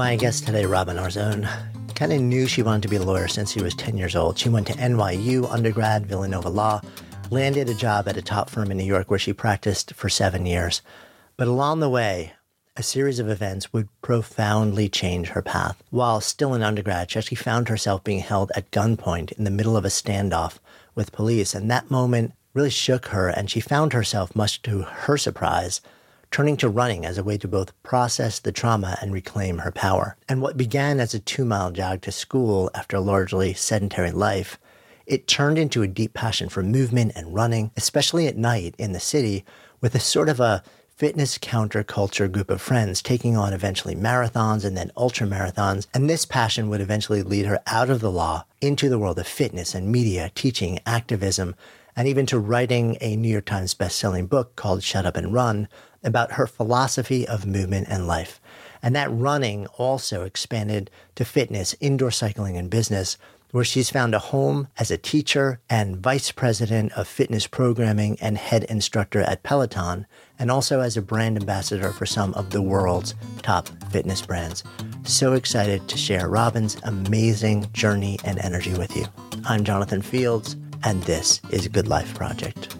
My guest today, Robin Arzón, kind of knew she wanted to be a lawyer since she was 10 years old. She went to NYU undergrad, Villanova Law, landed a job at a top firm in New York where she practiced for seven years. But along the way, a series of events would profoundly change her path. While still in undergrad, she actually found herself being held at gunpoint in the middle of a standoff with police. And that moment really shook her, and she found herself, much to her surprise, turning to running as a way to both process the trauma and reclaim her power. And what began as a two mile jog to school after a largely sedentary life, it turned into a deep passion for movement and running, especially at night in the city, with a sort of a fitness counterculture group of friends taking on eventually marathons and then ultra marathons. And this passion would eventually lead her out of the law into the world of fitness and media, teaching, activism, and even to writing a New York Times bestselling book called Shut Up and Run about her philosophy of movement and life. And that running also expanded to fitness, indoor cycling, and business, where she's found a home as a teacher and vice president of fitness programming and head instructor at Peloton, and also as a brand ambassador for some of the world's top fitness brands. So excited to share Robin's amazing journey and energy with you. I'm Jonathan Fields, and this is Good Life Project.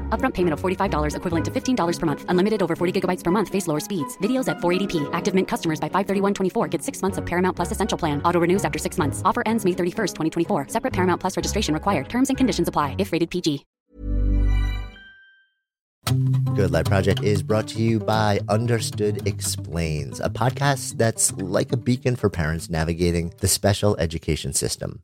Upfront payment of $45 equivalent to $15 per month. Unlimited over 40 gigabytes per month. Face lower speeds. Videos at 480p. Active Mint customers by 531.24 get six months of Paramount Plus Essential Plan. Auto renews after six months. Offer ends May 31st, 2024. Separate Paramount Plus registration required. Terms and conditions apply if rated PG. Good Life Project is brought to you by Understood Explains, a podcast that's like a beacon for parents navigating the special education system.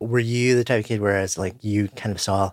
Were you the type of kid whereas like you kind of saw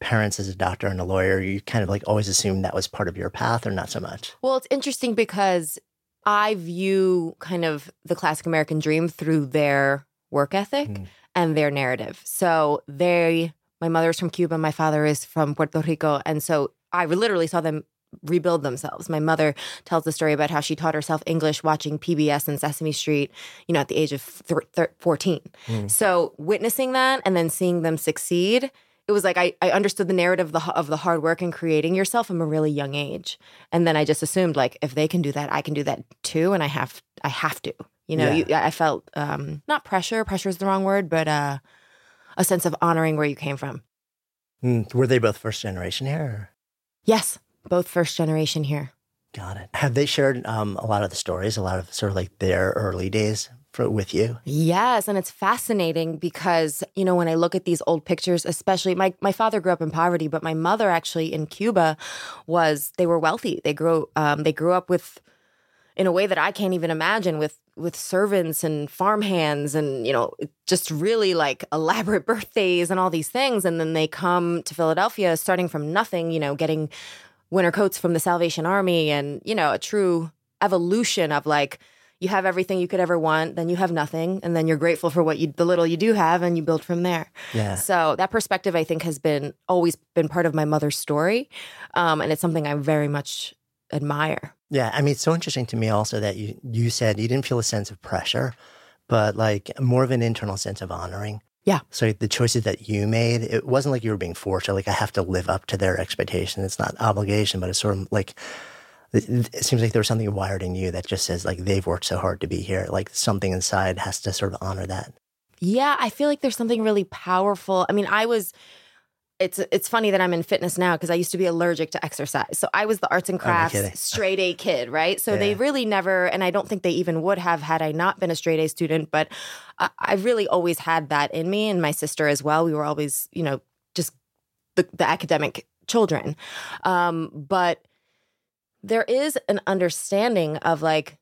parents as a doctor and a lawyer, you kind of like always assumed that was part of your path or not so much? Well, it's interesting because I view kind of the classic American dream through their work ethic Mm. and their narrative. So they, my mother's from Cuba, my father is from Puerto Rico. And so I literally saw them rebuild themselves. My mother tells the story about how she taught herself English watching PBS and Sesame Street, you know, at the age of thir- thir- 14. Mm. So witnessing that and then seeing them succeed, it was like I, I understood the narrative of the, of the hard work and creating yourself from a really young age. And then I just assumed like if they can do that, I can do that too. And I have I have to. You know, Yeah. you, I felt um, not pressure, pressure is the wrong word, but uh, a sense of honoring where you came from. Mm. Were they both first generation here? Yes, both first generation here. Got it. Have they shared um, a lot of the stories, a lot of sort of like their early days for, with you? Yes, and it's fascinating because you know when I look at these old pictures, especially my my father grew up in poverty, but my mother actually in Cuba was they were wealthy. They grew um, they grew up with in a way that I can't even imagine with with servants and farmhands and you know just really like elaborate birthdays and all these things and then they come to Philadelphia starting from nothing you know getting winter coats from the Salvation Army and you know a true evolution of like you have everything you could ever want then you have nothing and then you're grateful for what you the little you do have and you build from there Yeah. so that perspective I think has been always been part of my mother's story um, and it's something I very much admire Yeah, I mean, it's so interesting to me also that you you said you didn't feel a sense of pressure, but like more of an internal sense of honoring. Yeah. So the choices that you made, it wasn't like you were being forced or like I have to live up to their expectation. It's not obligation, but it's sort of like it, it seems like there was something wired in you that just says like they've worked so hard to be here. Like something inside has to sort of honor that. Yeah, I feel like there's something really powerful. I mean, I was it's it's funny that I'm in fitness now because I used to be allergic to exercise. So I was the arts and Oh, crafts straight A kid, right? So they really never and I don't think they even would have had I not been a straight A student, but I, I really always had that in me and my sister as well. We were always, you know, just the, the academic children. Um, but there is an understanding of like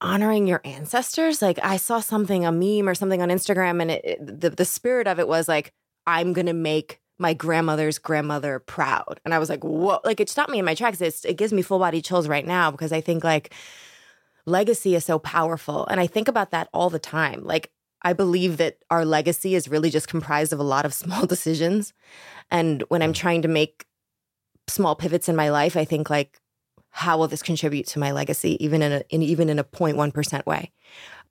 honoring your ancestors. Like I saw something, a meme or something on Instagram, and it, it- the the spirit of it was like, I'm gonna make my grandmother's grandmother proud, and I was like, whoa! Like it stopped me in my tracks. It's, it gives me full body chills right now because I think like legacy is so powerful, and I think about that all the time. Like I believe that our legacy is really just comprised of a lot of small decisions, and when I'm mm. trying to make small pivots in my life, I think like how will this contribute to my legacy even in a in even in a 0.1% way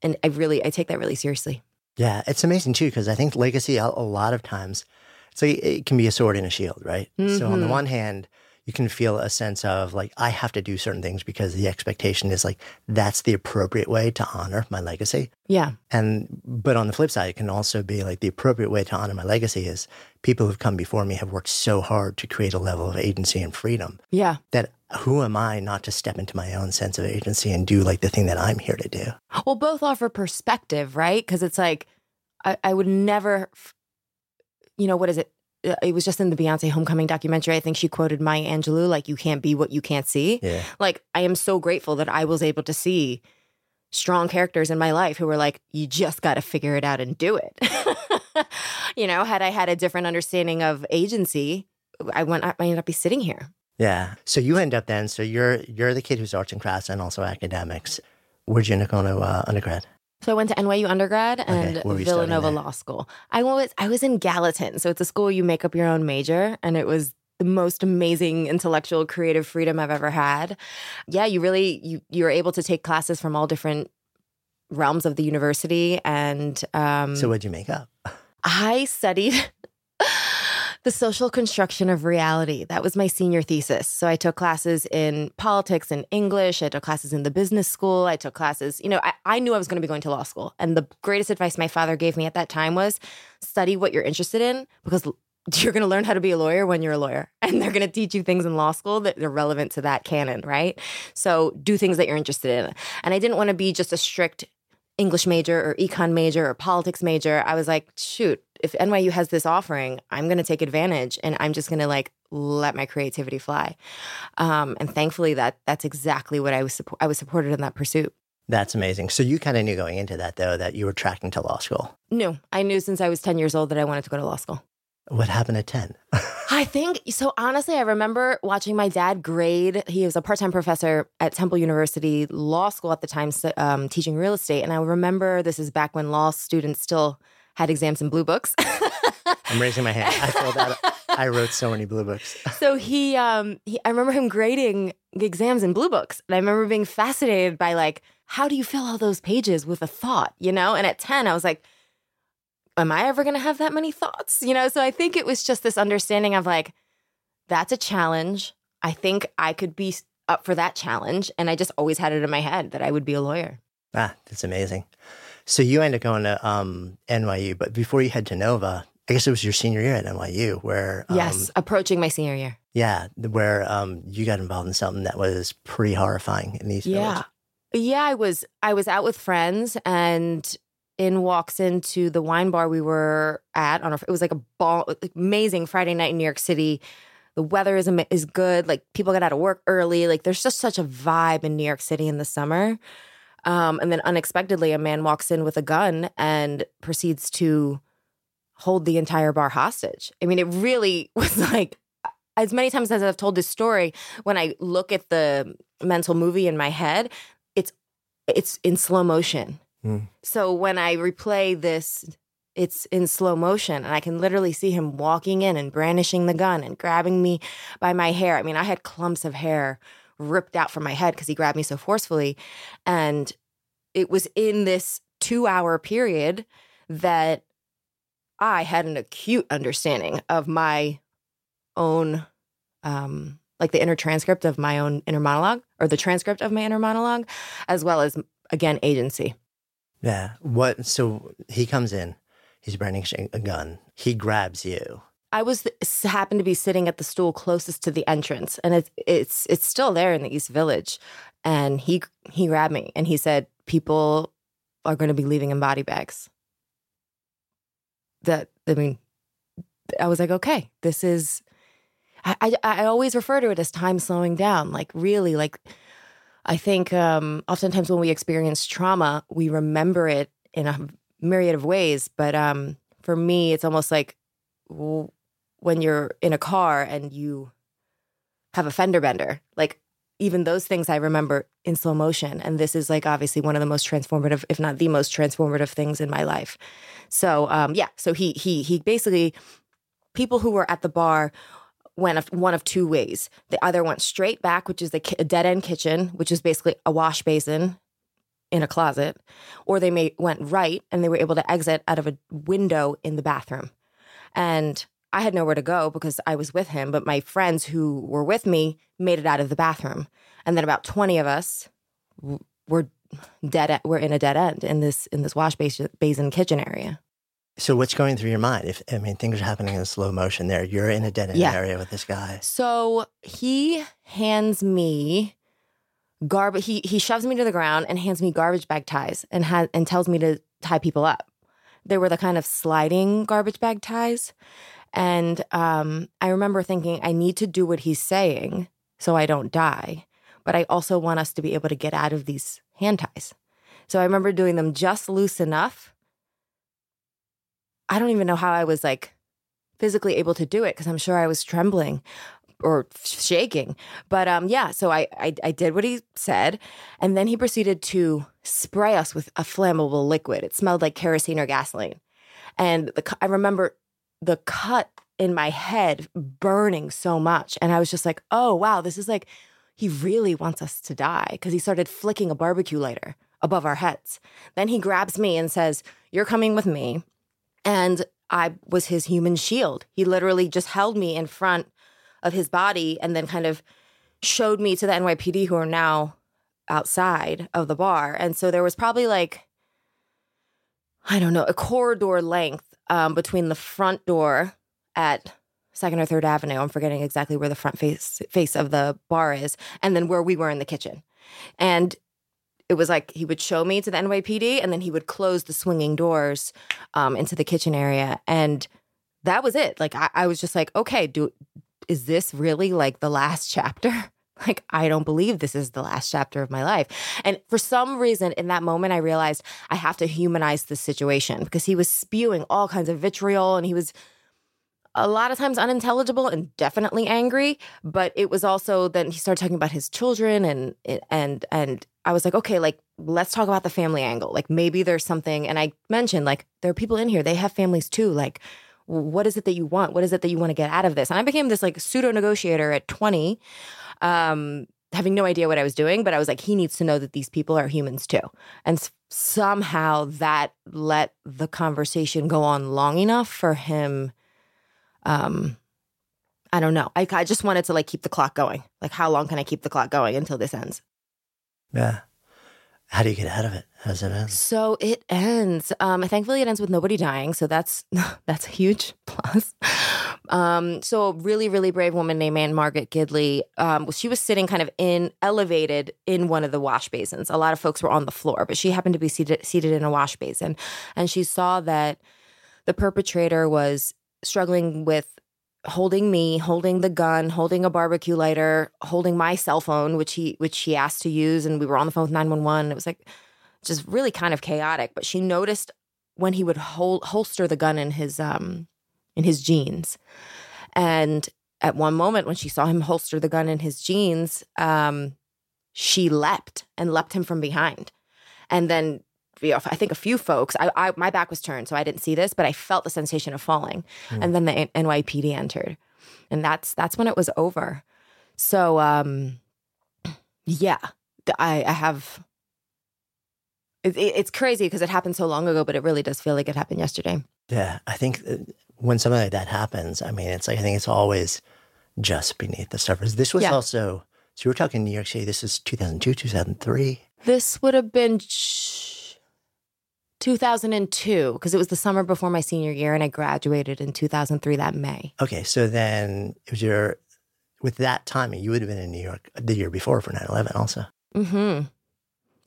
and i really i take that really seriously Yeah, it's amazing too because I think legacy a, a lot of times it's like it can be a sword and a shield, right? So on the Mhm. one hand, you can feel a sense of like I have to do certain things because the expectation is like that's the appropriate way to honor my legacy. yeah And but on the flip side, it can also be like the appropriate way to honor my legacy is people who've come before me have worked so hard to create a level of agency and freedom yeah that who am I not to step into my own sense of agency and do like the thing that I'm here to do? well both offer perspective right because it's like I, I would never you know what is it it was just in the beyonce homecoming documentary i think she quoted maya angelou like you can't be what you can't see Yeah. like i am so grateful that i was able to see strong characters in my life who were like you just got to figure it out and do it you know had i had a different understanding of agency i went i might not be sitting here Yeah. So you end up then. So you're you're the kid who's arts and crafts and also academics. Where'd you end up going to uh, undergrad? So i went to nyu undergrad and what were you studying villanova law school. I was i was in gallatin so it's a school you make up your own major and it was the most amazing intellectual creative freedom i've ever had. Yeah you really you you're able to take classes from all different realms of the university and um So what'd you make up? I studied the social construction of reality. That was my senior thesis. So I took classes in politics and English. I took classes in the business school. I took classes, you know, I, I knew I was going to be going to law school. And the greatest advice my father gave me at that time was study what you're interested in because you're going to learn how to be a lawyer when you're a lawyer. And they're going to teach you things in law school that are relevant to that canon, right? So do things that you're interested in. And I didn't want to be just a strict English major or econ major or politics major. I was like, shoot, if NYU has this offering, I'm going to take advantage and I'm just going to like let my creativity fly. Um, and thankfully that that's exactly what I was I was supported in that pursuit. That's amazing. So you kind of knew going into that though that you were tracking to law school. No, I knew since I was 10 years old that I wanted to go to law school. What happened at ten? I think so. Honestly, I remember watching my dad grade. He was a part time professor at Temple University Law School at the time, um, teaching real estate. And I remember this is back when law students still had exams in blue books. I'm raising my hand. I filled out. I wrote so many blue books. so he, um, he, I remember him grading the exams in blue books. And I remember being fascinated by like, how do you fill all those pages with a thought, you know? And at 10, I was like, am I ever going to have that many thoughts? You know, so I think it was just this understanding of like, that's a challenge. I think I could be up for that challenge. And I just always had it in my head that I would be a lawyer. Ah, that's amazing. So you end up going to um, NYU, but before you head to Nova, I guess it was your senior year at NYU where um, yes, approaching my senior year. yeah, where um, you got involved in something that was pretty horrifying in these Yeah. Yeah, I was I was out with friends and in walks into the wine bar we were at on a, it was like a ball amazing Friday night in New York City. The weather is is good. Like people get out of work early. Like there's just such a vibe in New York City in the summer. Um, and then unexpectedly, a man walks in with a gun and proceeds to hold the entire bar hostage. I mean, it really was like as many times as I've told this story. When I look at the mental movie in my head, it's it's in slow motion. Mm. So when I replay this it's in slow motion and I can literally see him walking in and brandishing the gun and grabbing me by my hair. I mean, I had clumps of hair ripped out from my head because he grabbed me so forcefully. And it was in this two hour period that I had an acute understanding of my own, um, like the inner transcript of my own inner monologue or the transcript of my inner monologue, as well as, again, agency. Yeah. What? So he comes in. He's brandishing a gun. He grabs you. I was happened to be sitting at the stool closest to the entrance, and it's it's it's still there in the East Village. And he he grabbed me and he said, "People are going to be leaving in body bags." That I mean, I was like, okay, this is. I I, I always refer to it as time slowing down. Like really, like I think um, oftentimes when we experience trauma, we remember it in a myriad of ways. But um, for me, it's almost like w- when you're in a car and you have a fender bender. Like even those things I remember in slow motion. And this is like obviously one of the most transformative, if not the most transformative things in my life. So um, yeah, so he he he basically people who were at the bar went one of two ways. They either went straight back, which is the dead end kitchen, which is basically a wash basin in a closet, or they may went right and they were able to exit out of a window in the bathroom. And I had nowhere to go because I was with him, but my friends who were with me made it out of the bathroom. And then about 20 of us were dead we're in a dead end in this in this wash basin kitchen area. So what's going through your mind? If I mean things are happening in slow motion there, you're in a dead end Yeah. area with this guy. So he hands me garbage. He he shoves me to the ground and hands me garbage bag ties and has and tells me to tie people up. They were the kind of sliding garbage bag ties, and um, I remember thinking I need to do what he's saying so I don't die, but I also want us to be able to get out of these hand ties. So I remember doing them just loose enough. I don't even know how I was like physically able to do it because I'm sure I was trembling or shaking. But um, yeah, so I, I I did what he said, and then he proceeded to spray us with a flammable liquid. It smelled like kerosene or gasoline, and the, I remember the cut in my head burning so much, and I was just like, oh wow, this is like he really wants us to die because he started flicking a barbecue lighter above our heads. Then he grabs me and says, "You're coming with me," and I was his human shield. He literally just held me in front of his body and then kind of showed me to the NYPD who are now outside of the bar. And so there was probably like, I don't know, a corridor length um, between the front door at Second or Third Avenue. I'm forgetting exactly where the front face face of the bar is, and then where we were in the kitchen. And it was like he would show me to the NYPD, and then he would close the swinging doors um, into the kitchen area, and that was it. Like I, I was just like, okay, do is this really like the last chapter? Like, I don't believe this is the last chapter of my life. And for some reason, in that moment, I realized I have to humanize the situation because he was spewing all kinds of vitriol and he was a lot of times unintelligible and definitely angry. But it was also then he started talking about his children and, and, and I was like, okay, like, let's talk about the family angle. Like, maybe there's something. And I mentioned, like, there are people in here, they have families too. Like, what is it that you want? What is it that you want to get out of this? And I became this like pseudo negotiator at 20, um, having no idea what I was doing, but I was like, he needs to know that these people are humans too. And s- somehow that let the conversation go on long enough for him. Um, I don't know. I, I just wanted to like keep the clock going. Like, how long can I keep the clock going until this ends? Yeah. How do you get out of it? How does it end? So it ends. Um, thankfully, it ends with nobody dying. So that's that's a huge plus. Um, so a really, really brave woman named Anne Margaret Gidley. Um, she was sitting kind of in elevated in one of the wash basins. A lot of folks were on the floor, but she happened to be seated seated in a wash basin, and she saw that the perpetrator was struggling with holding me, holding the gun, holding a barbecue lighter, holding my cell phone, which he which he asked to use, and we were on the phone with nine one one. It was like just really kind of chaotic. But she noticed when he would hold holster the gun in his um in his jeans, and at one moment when she saw him holster the gun in his jeans, um, she leapt and leapt him from behind, and then you know, I think a few folks. I, I, my back was turned, so I didn't see this, but I felt the sensation of falling. Hmm. And then the NYPD entered, and that's that's when it was over. So, um, yeah, I, I have. It, it- it's crazy because it happened so long ago, but it really does feel like it happened yesterday. Yeah, I think uh, when something like that happens, I mean, it's like I think it's always just beneath the surface. This was Yeah. also so we were talking New York City. This is 2002, 2003. This would have been 2002 because it was the summer before my senior year, and I graduated in 2003 that May. Okay, so then it was your with that timing, you would have been in New York the year before for 9/11 also. Hmm.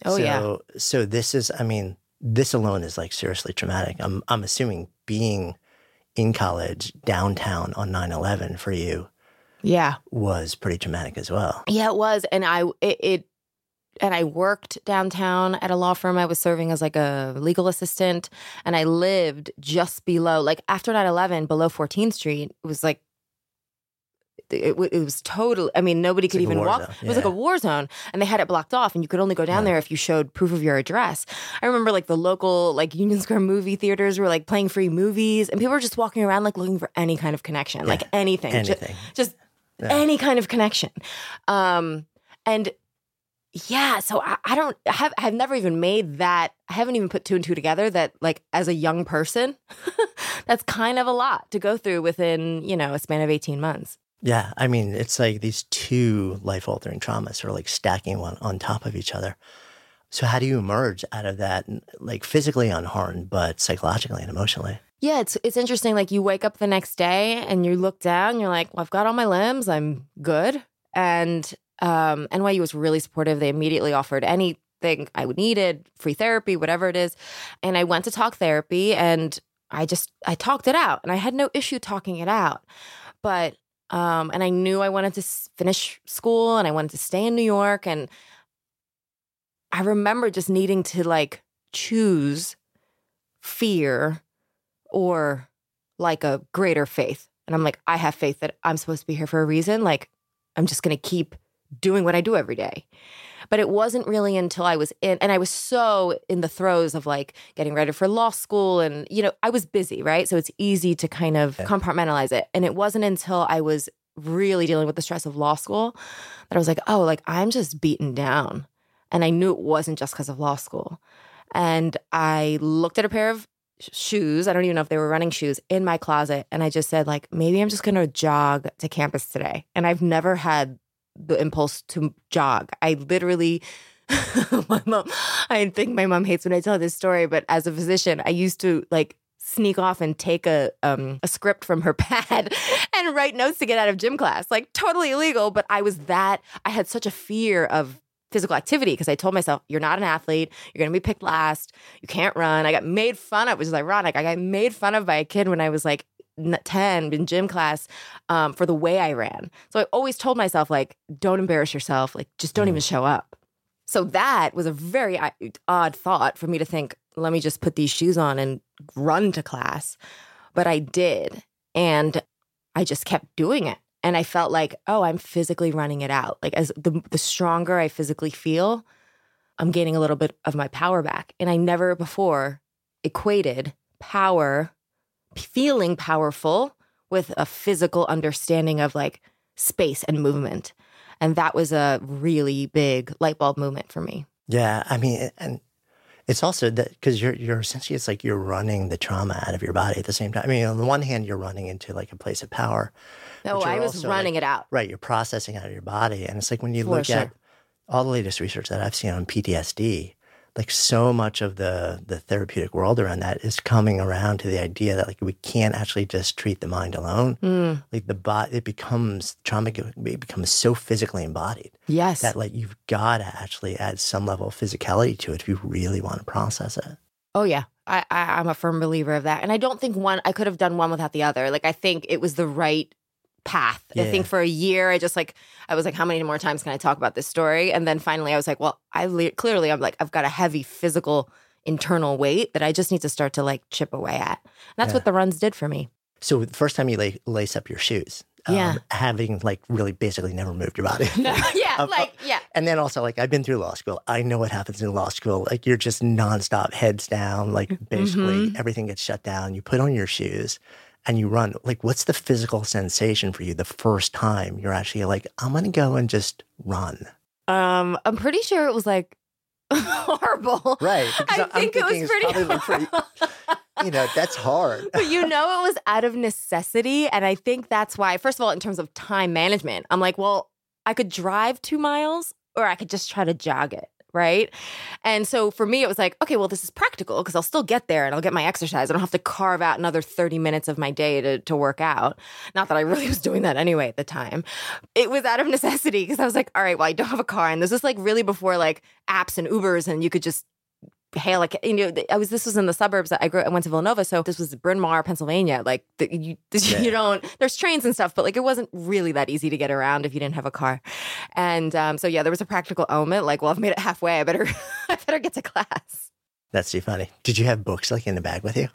Oh so, yeah. So this is, I mean, this alone is like seriously traumatic. I'm I'm assuming being in college downtown on 9/11 for you Yeah. was pretty traumatic as well. Yeah, it was, and I it, it and I worked downtown at a law firm. I was serving as like a legal assistant, and I lived just below, like after 9-11, below 14th Street. It was like it, it was total. I mean, nobody could like even walk. zone, It was like a war zone, and they had it blocked off, and you could only go down Yeah. there if you showed proof of your address. I remember like the local like Union Square movie theaters were like playing free movies, and people were just walking around like looking for any kind of connection, like Yeah, anything, Ju- Anything. just Yeah. any kind of connection. Um, and yeah, so I, I don't I have I have never even made that. I haven't even put two and two together that like as a young person, that's kind of a lot to go through within you know a span of eighteen months. Yeah, I mean, it's like these two life altering traumas are like stacking one on top of each other. So how do you emerge out of that, like physically unharmed, but psychologically and emotionally? Yeah, it's it's interesting. Like you wake up the next day and you look down, you're like, well, I've got all my limbs, I'm good. And um, NYU was really supportive. They immediately offered anything I would needed, free therapy, whatever it is. And I went to talk therapy, and I just I talked it out, and I had no issue talking it out. But um, and I knew I wanted to finish school, and I wanted to stay in New York, and I remember just needing to like choose fear or like a greater faith. And I'm like, I have faith that I'm supposed to be here for a reason. Like, I'm just going to keep doing what I do every day. But it wasn't really until I was in, and I was so in the throes of like getting ready for law school. And, you know, I was busy, right? So it's easy to kind of compartmentalize it. And it wasn't until I was really dealing with the stress of law school that I was like, oh, like I'm just beaten down. And I knew it wasn't just because of law school. And I looked at a pair of shoes. I don't even know if they were running shoes in my closet. And I just said, like, maybe I'm just going to jog to campus today. And I've never had the impulse to jog. I literally, my mom, I think my mom hates when I tell this story, but as a physician, I used to like sneak off and take a um, a script from her pad and write notes to get out of gym class. Like totally illegal, but I was that I had such a fear of physical activity because I told myself, you're not an athlete. You're going to be picked last. You can't run. I got made fun of, which is ironic. I got made fun of by a kid when I was like 10 in gym class um, for the way I ran. So I always told myself, like, don't embarrass yourself. Like, just don't even show up. So that was a very odd thought for me to think, let me just put these shoes on and run to class. But I did. And I just kept doing it. And I felt like, oh, I'm physically running it out. Like as the the stronger I physically feel, I'm gaining a little bit of my power back. And I never before equated power, feeling powerful with a physical understanding of like space and movement. And that was a really big light bulb moment for me. Yeah, I mean, and it's also that because you're you're essentially it's like you're running the trauma out of your body at the same time. I mean, on the one hand, you're running into like a place of power. No, I was running like- it out. Right, you're processing out of your body, and it's like when you For look at all the latest research that I've seen on PTSD, like so much of the the therapeutic world around that is coming around to the idea that like we can't actually just treat the mind alone. Mm, Like the body, it becomes trauma. It becomes so physically embodied yes. that like you've got to actually add some level of physicality to it if you really want to process it. Oh yeah, I, I I'm a firm believer of that, and I don't think one I could have done one without the other. Like I think it was the right path. I think for a year, I just like, I was like, how many more times can I talk about this story? And then finally, I was like, well, I le- clearly, I'm like, I've got a heavy physical internal weight that I just need to start to like chip away at. And that's Yeah. what the runs did for me. So the first time you la- lace up your shoes, um, Yeah. having like really basically never moved your body. yeah, Um, like, yeah. And then also, like, I've been through law school. I know what happens in law school. Like, you're just nonstop, heads down. Like, basically, Mm-hmm. everything gets shut down. You put on your shoes and you run. Like, what's the physical sensation for you the first time you're actually like, I'm to go and just run? Um, I'm pretty sure it was like horrible. Right. I I'm think it was pretty, pretty- you know, that's hard. but you know, it was out of necessity. And I think that's why, first of all, in terms of time management, I'm like, well, I could drive two miles or I could just try to jog it. Right. And so for me, it was like, okay, well, this is practical because I'll still get there and I'll get my exercise. I don't have to carve out another 30 minutes of my day to, to work out. Not that I really was doing that anyway at the time. It was out of necessity because I was like, all right, well, I don't have a car. And this is like really before like apps and Ubers and you could just hail like you know I was this was in the suburbs that I grew I went to Villanova so this was Bryn Mawr Pennsylvania like the, you Yeah. you don't there's trains and stuff but like it wasn't really that easy to get around if you didn't have a car and um, so yeah there was a practical element like well I've made it halfway I better I better get to class That's too funny. Did you have books like in the bag with you?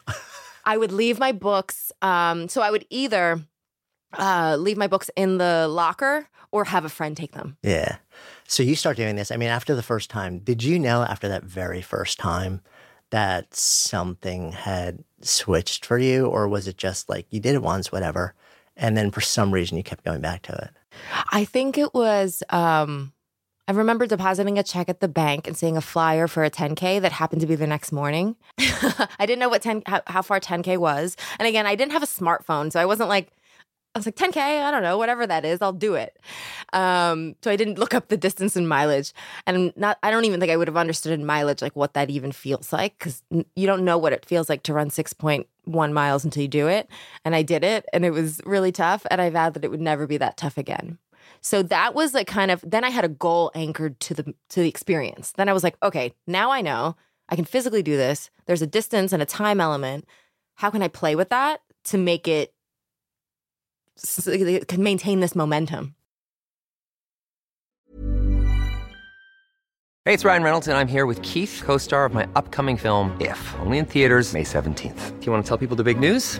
I would leave my books um, so I would either uh, leave my books in the locker or have a friend take them Yeah. So you start doing this. I mean, after the first time, did you know after that very first time that something had switched for you? Or was it just like you did it once, whatever, and then for some reason you kept going back to it? I think it was. Um, I remember depositing a check at the bank and seeing a flyer for a 10k that happened to be the next morning. I didn't know what 10 how, how far 10k was, and again, I didn't have a smartphone, so I wasn't like. I was like 10k, I don't know, whatever that is, I'll do it. Um, so I didn't look up the distance and mileage, and not. I don't even think I would have understood in mileage like what that even feels like because you don't know what it feels like to run 6.1 miles until you do it. And I did it, and it was really tough, and I vowed that it would never be that tough again. So that was like kind of then I had a goal anchored to the to the experience. Then I was like, okay, now I know I can physically do this. There's a distance and a time element. How can I play with that to make it it can maintain this momentum? Hey, it's Ryan Reynolds, and I'm here with Keith, co star of my upcoming film, If, only in theaters, May 17th. Do you want to tell people the big news?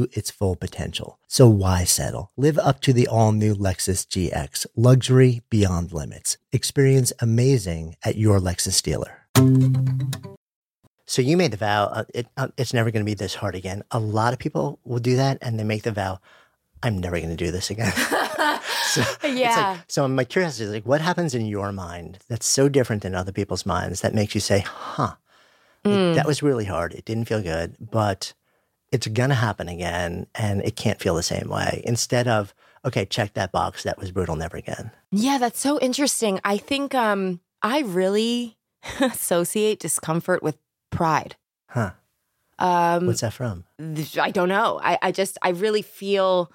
its full potential. So why settle? Live up to the all new Lexus GX, luxury beyond limits. Experience amazing at your Lexus dealer. So you made the vow, uh, it, uh, it's never going to be this hard again. A lot of people will do that and they make the vow, I'm never going to do this again. so, Yeah. Like, so my curiosity is like, what happens in your mind that's so different than other people's minds that makes you say, huh, like, that was really hard. It didn't feel good, but it's going to happen again and it can't feel the same way. Instead of, okay, check that box. That was brutal. Never again. Yeah, that's so interesting. I think um, I really associate discomfort with pride. Huh. Um, What's that from? I don't know. I, I just, I really feel,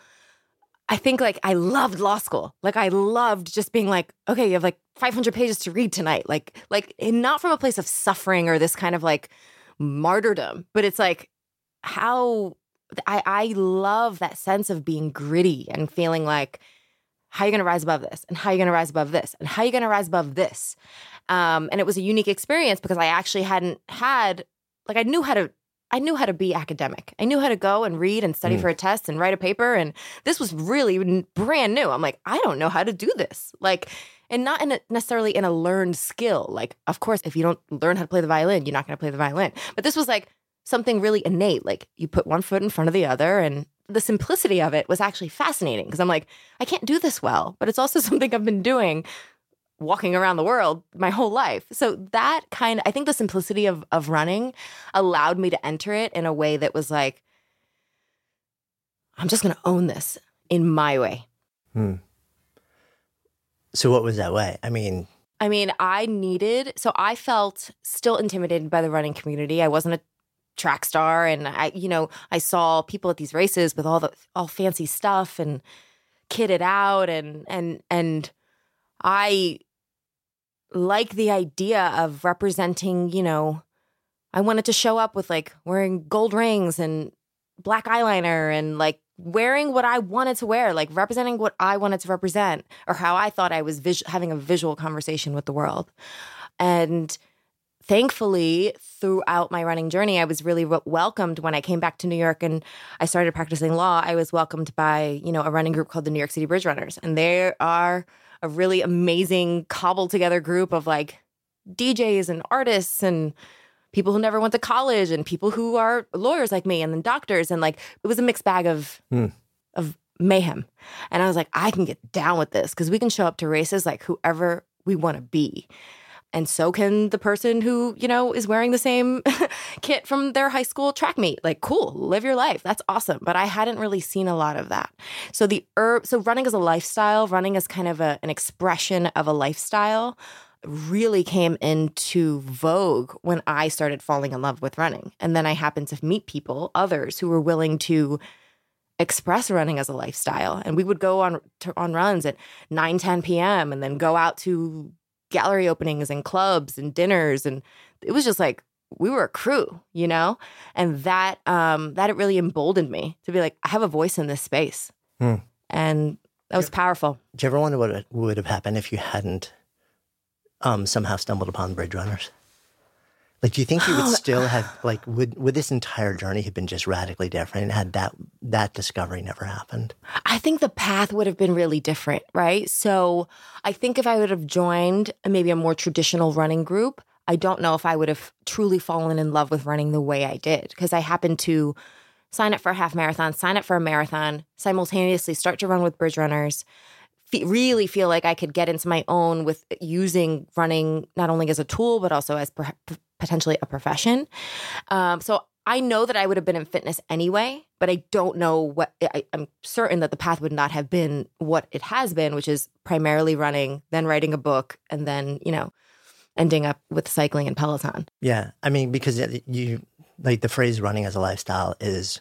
I think like I loved law school. Like I loved just being like, okay, you have like 500 pages to read tonight. Like, like and not from a place of suffering or this kind of like martyrdom, but it's like how I, I love that sense of being gritty and feeling like, how are you going to rise above this? And how are you going to rise above this? And how are you going to rise above this? Um, and it was a unique experience because I actually hadn't had, like, I knew how to I knew how to be academic. I knew how to go and read and study Mm. for a test and write a paper. And this was really brand new. I'm like, I don't know how to do this. Like, and not in a, necessarily in a learned skill. Like, of course, if you don't learn how to play the violin, you're not going to play the violin. But this was like something really innate. Like, you put one foot in front of the other. And the simplicity of it was actually fascinating because I'm like, I can't do this well, but it's also something I've been doing walking around the world my whole life. So that kind of I think the simplicity of of running allowed me to enter it in a way that was like I'm just going to own this in my way. Hmm. So what was that way? I mean, I mean, I needed so I felt still intimidated by the running community. I wasn't a track star and I you know, I saw people at these races with all the all fancy stuff and kitted out and and and I like the idea of representing, you know, I wanted to show up with like wearing gold rings and black eyeliner and like wearing what I wanted to wear, like representing what I wanted to represent or how I thought I was vis- having a visual conversation with the world. And thankfully, throughout my running journey, I was really w- welcomed when I came back to New York and I started practicing law. I was welcomed by, you know, a running group called the New York City Bridge Runners. And they are a really amazing cobbled together group of like DJs and artists and people who never went to college and people who are lawyers like me and then doctors and like it was a mixed bag of Hmm. of mayhem. And I was like, I can get down with this because we can show up to races like whoever we want to be. And so can the person who, you know, is wearing the same kit from their high school track meet. Like, cool, live your life. That's awesome. But I hadn't really seen a lot of that. So the herb, so running as a lifestyle, running as kind of a, an expression of a lifestyle really came into vogue when I started falling in love with running. And then I happened to meet people, others who were willing to express running as a lifestyle. And we would go on to, on runs at 9, 10 p.m. and then go out to gallery openings and clubs and dinners. And it was just like we were a crew, you know? And that um that it really emboldened me to be like, I have a voice in this space. Hmm. And that was powerful. do you ever wonder what would have happened if you hadn't um, somehow stumbled upon Bridge Runners? Like, do you think you would oh. still have like would would this entire journey have been just radically different had that that discovery never happened? I think the path would have been really different, right? So I think if I would have joined maybe a more traditional running group, I don't know if I would have truly fallen in love with running the way I did because I happened to sign up for a half marathon, sign up for a marathon, simultaneously start to run with bridge runners, fe- really feel like I could get into my own with using running not only as a tool but also as per- potentially a profession. Um, so I know that I would have been in fitness anyway, but I don't know what I, I'm certain that the path would not have been what it has been, which is primarily running, then writing a book, and then you know ending up with cycling and Peloton. Yeah, I mean, because you like the phrase "running as a lifestyle" is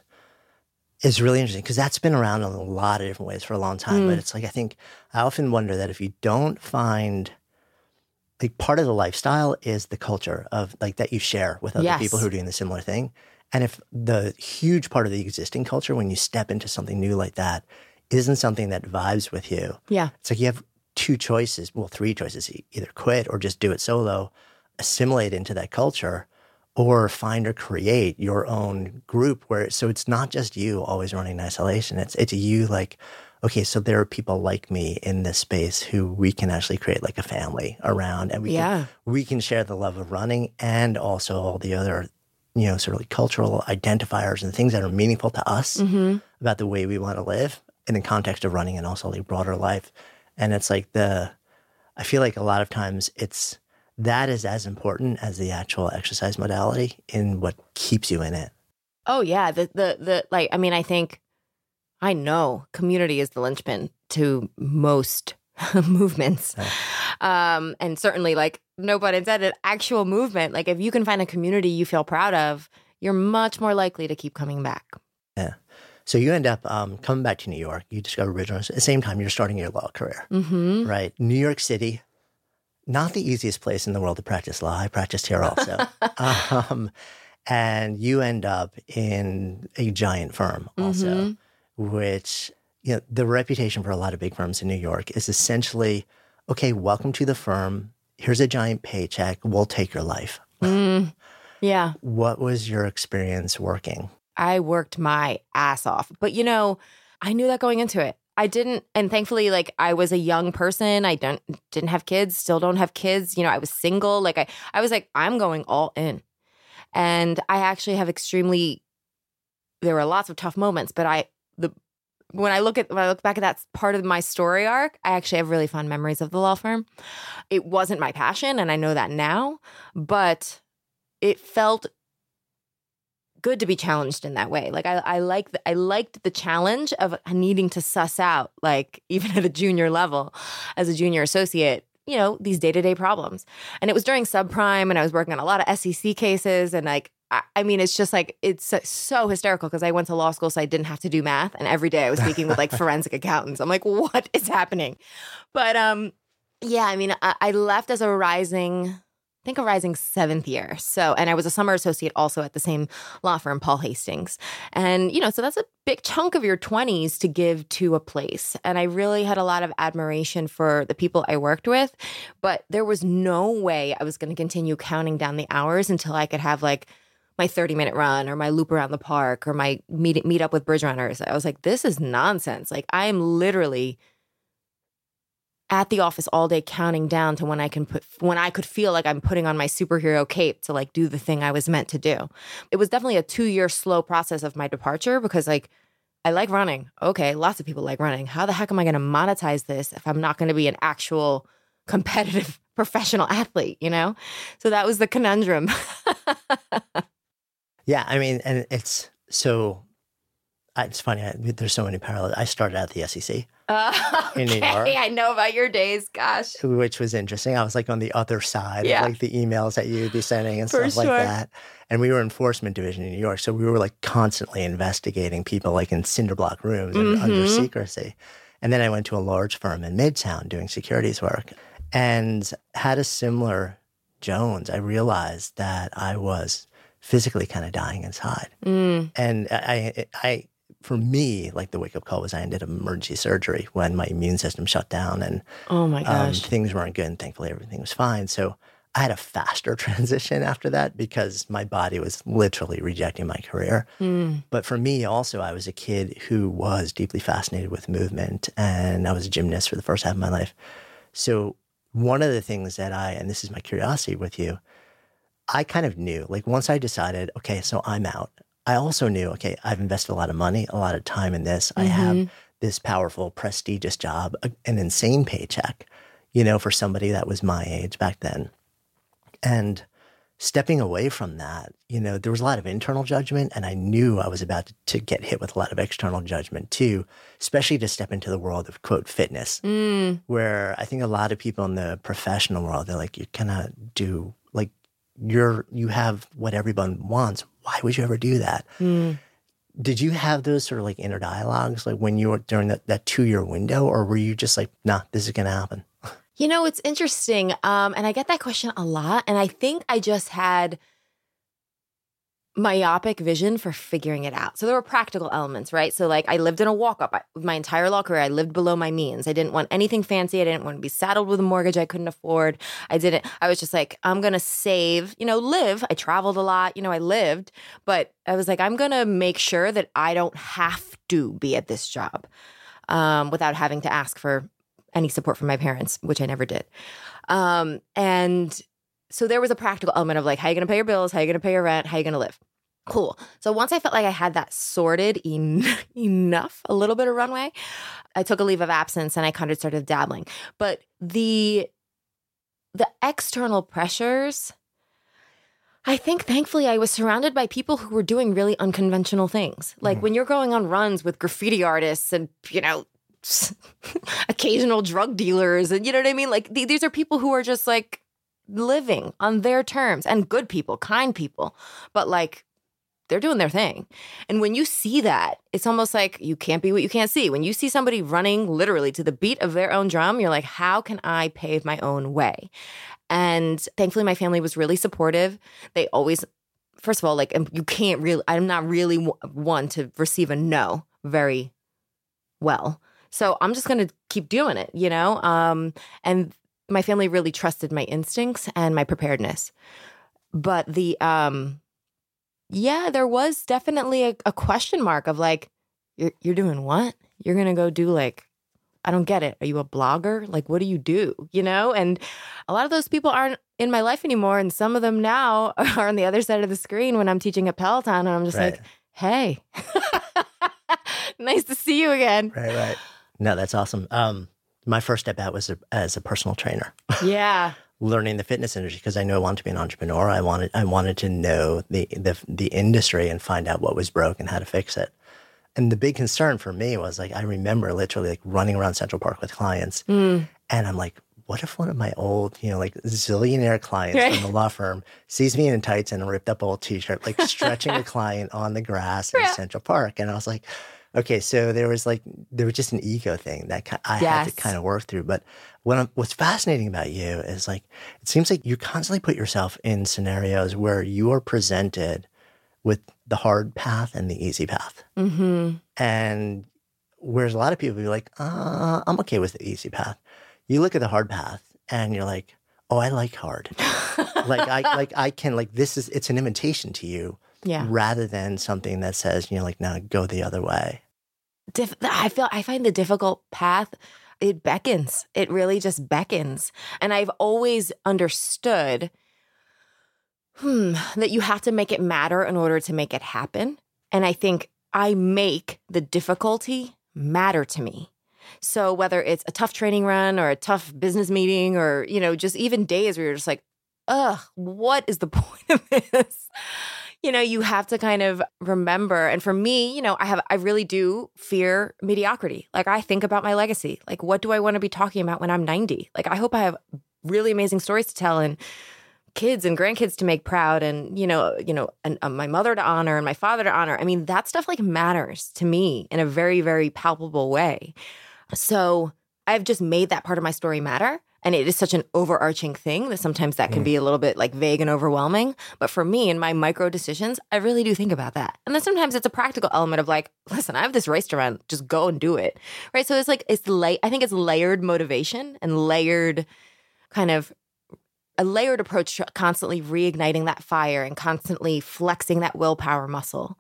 is really interesting because that's been around in a lot of different ways for a long time. Mm. But it's like I think I often wonder that if you don't find like part of the lifestyle is the culture of like that you share with other Yes. people who are doing the similar thing. And if the huge part of the existing culture when you step into something new like that isn't something that vibes with you, Yeah. it's like you have two choices, well, three choices either quit or just do it solo, assimilate into that culture, or find or create your own group where so it's not just you always running in isolation. It's it's you like, okay, so there are people like me in this space who we can actually create like a family around and we Yeah. can we can share the love of running and also all the other, you know, sort of like cultural identifiers and things that are meaningful to us Mm-hmm. about the way we want to live in the context of running and also like broader life. And it's like the, I feel like a lot of times it's that is as important as the actual exercise modality in what keeps you in it. Oh yeah, the the the like I mean I think I know community is the linchpin to most movements. Um and certainly like no pun intended actual movement like if you can find a community you feel proud of, you're much more likely to keep coming back. Yeah. So you end up um, coming back to New York. You discover Bridgewater. At the same time, you're starting your law career, Mhm. right? New York City, not the easiest place in the world to practice law. I practiced here also. um, and you end up in a giant firm also, Mhm. Which you know the reputation for a lot of big firms in New York is essentially, okay, welcome to the firm. Here's a giant paycheck. We'll take your life. Mm. Yeah. What was your experience working? I worked my ass off. But you know, I knew that going into it. I didn't and thankfully like I was a young person. I don't didn't have kids, still don't have kids. You know, I was single. Like I I was like I'm going all in. And I actually have extremely there were lots of tough moments, but I the when I look at when I look back at that part of my story arc, I actually have really fond memories of the law firm. It wasn't my passion and I know that now, but it felt good to be challenged in that way. Like I, I like I liked the challenge of needing to suss out, like even at a junior level, as a junior associate, you know, these day to day problems. And it was during subprime, and I was working on a lot of SEC cases, and like. I- mean, it's just like it's so, so hysterical because I went to law school, so I didn't have to do math, and every day I was speaking with like forensic accountants. I'm like, what is happening? But um, yeah, I mean, I, I left as a rising I think a rising seventh year. So, and I was a summer associate also at the same law firm, Paul Hastings. And, you know, so that's a big chunk of your 20s to give to a place. And I really had a lot of admiration for the people I worked with, but there was no way I was going to continue counting down the hours until I could have like my 30 minute run or my loop around the park or my meet, meet up with bridge runners. I was like, this is nonsense. Like, I am literally at the office all day counting down to when I can put when I could feel like I'm putting on my superhero cape to like do the thing I was meant to do. It was definitely a 2-year slow process of my departure because like I like running. Okay, lots of people like running. How the heck am I going to monetize this if I'm not going to be an actual competitive professional athlete, you know? So that was the conundrum. Yeah, I mean, and it's so. It's funny. I, there's so many parallels. I started out at the SEC, Uh, In New okay, York. I know about your days. Gosh. which was interesting. I was like on the other side Yeah. of like the emails that you'd be sending and For stuff like that. And we were enforcement division in New York, so we were like constantly investigating people like in cinder block rooms and under secrecy. And then I went to a large firm in Midtown doing securities work and had a similar Jones. I realized that I was physically kind of dying inside. Mm. And I, I, for me, like the wake up call was I ended up emergency surgery when my immune system shut down and Oh my um, gosh. things weren't good. And thankfully, everything was fine. So I had a faster transition after that because my body was literally rejecting my career. Mm. But for me, also, I was a kid who was deeply fascinated with movement, and I was a gymnast for the first half of my life. So one of the things that I, and this is my curiosity with you, I kind of knew, like once I decided, okay, so I'm out. I also knew, okay, I've invested a lot of money, a lot of time in this. I have mm-hmm. this powerful, prestigious job, a- an insane paycheck, you know, for somebody that was my age back then. And stepping away from that, you know, there was a lot of internal judgment, and I knew I was about to get hit with a lot of external judgment too, especially to step into the world of quote fitness, mm. where I think a lot of people in the professional world, they're like, you cannot do like you're you have what everyone wants. Why would you ever do that? Did you have those sort of like inner dialogues like when you were during that, that two year window, or were you just like, nah, this is gonna happen? You know, it's interesting. Um, and I get that question a lot. And I think I just had myopic vision for figuring it out. So there were practical elements, right? So like I lived in a walk up my entire law career. I lived below my means. I didn't want anything fancy. I didn't want to be saddled with a mortgage I couldn't afford. I didn't, I was just like, I'm to save, you know, live. I traveled a lot, you know, I lived, but I was like, I'm to make sure that I don't have to be at this job um, without having to ask for any support from my parents, which I never did. Um, and so there was a practical element of like, how are you going to pay your bills? How are you going to pay your rent? How are you going to live? Cool. So once I felt like I had that sorted en- enough, a little bit of runway, I took a leave of absence and I kind of started dabbling. But the the external pressures, I think thankfully I was surrounded by people who were doing really unconventional things. Like mm-hmm. when you're going on runs with graffiti artists and, you know, occasional drug dealers and you know what I mean? Like th- these are people who are just like living on their terms and good people, kind people. But like they're doing their thing. And when you see that, it's almost like you can't be what you can't see. When you see somebody running literally to the beat of their own drum, you're like, how can I pave my own way? And thankfully, my family was really supportive. They always, first of all, like, you can't really, I'm not really one to receive a no very well. So I'm just going to keep doing it, you know? Um, and my family really trusted my instincts and my preparedness. But the, um, yeah, there was definitely a, a question mark of like, you're, you're doing what? You're going to go do like, I don't get it. Are you a blogger? Like, what do you do? You know? And a lot of those people aren't in my life anymore. And some of them now are on the other side of the screen when I'm teaching at Peloton. And I'm just Right. like, hey, nice to see you again. Right, right. No, that's awesome. Um, my first step out was a, as a personal trainer, Yeah. learning the fitness industry because I knew I wanted to be an entrepreneur. I wanted I wanted to know the the the industry and find out what was broke and how to fix it. And the big concern for me was like I remember literally like running around Central Park with clients, mm. and I'm like, what if one of my old, you know, like zillionaire clients Right. from the law firm sees me in tights and a ripped up old t-shirt, like stretching a client on the grass in Central Park, and I was like, okay, so there was like there was just an ego thing that I had to kind of work through. But what I'm, what's fascinating about you is like it seems like you constantly put yourself in scenarios where you are presented with the hard path and the easy path. Mm-hmm. And whereas a lot of people be like, uh, I'm okay with the easy path. You look at the hard path and you're like, oh, I like hard. like I like I can like this is it's an invitation to you Yeah. rather than something that says, you know, like now go the other way. Dif- I feel I find the difficult path it beckons. It really just beckons. And I've always understood hmm that you have to make it matter in order to make it happen. And I think I make the difficulty matter to me. So whether it's a tough training run or a tough business meeting or, you know, just even days where you're just like, ugh, what is the point of this? You know, you have to kind of remember. And for me, you know, I have, I really do fear mediocrity. Like I think about my legacy. Like, what do I want to be talking about when I'm 90? Like, I hope I have really amazing stories to tell and kids and grandkids to make proud and you know you know and uh, my mother to honor and my father to honor i mean that stuff like matters to me in a very very palpable way so i've just made that part of my story matter and it is such an overarching thing that sometimes that can be a little bit like vague and overwhelming but for me in my micro decisions i really do think about that and then sometimes it's a practical element of like listen i have this race to run just go and do it right so it's like it's like i think it's layered motivation and layered kind of a layered approach to constantly reigniting that fire and constantly flexing that willpower muscle.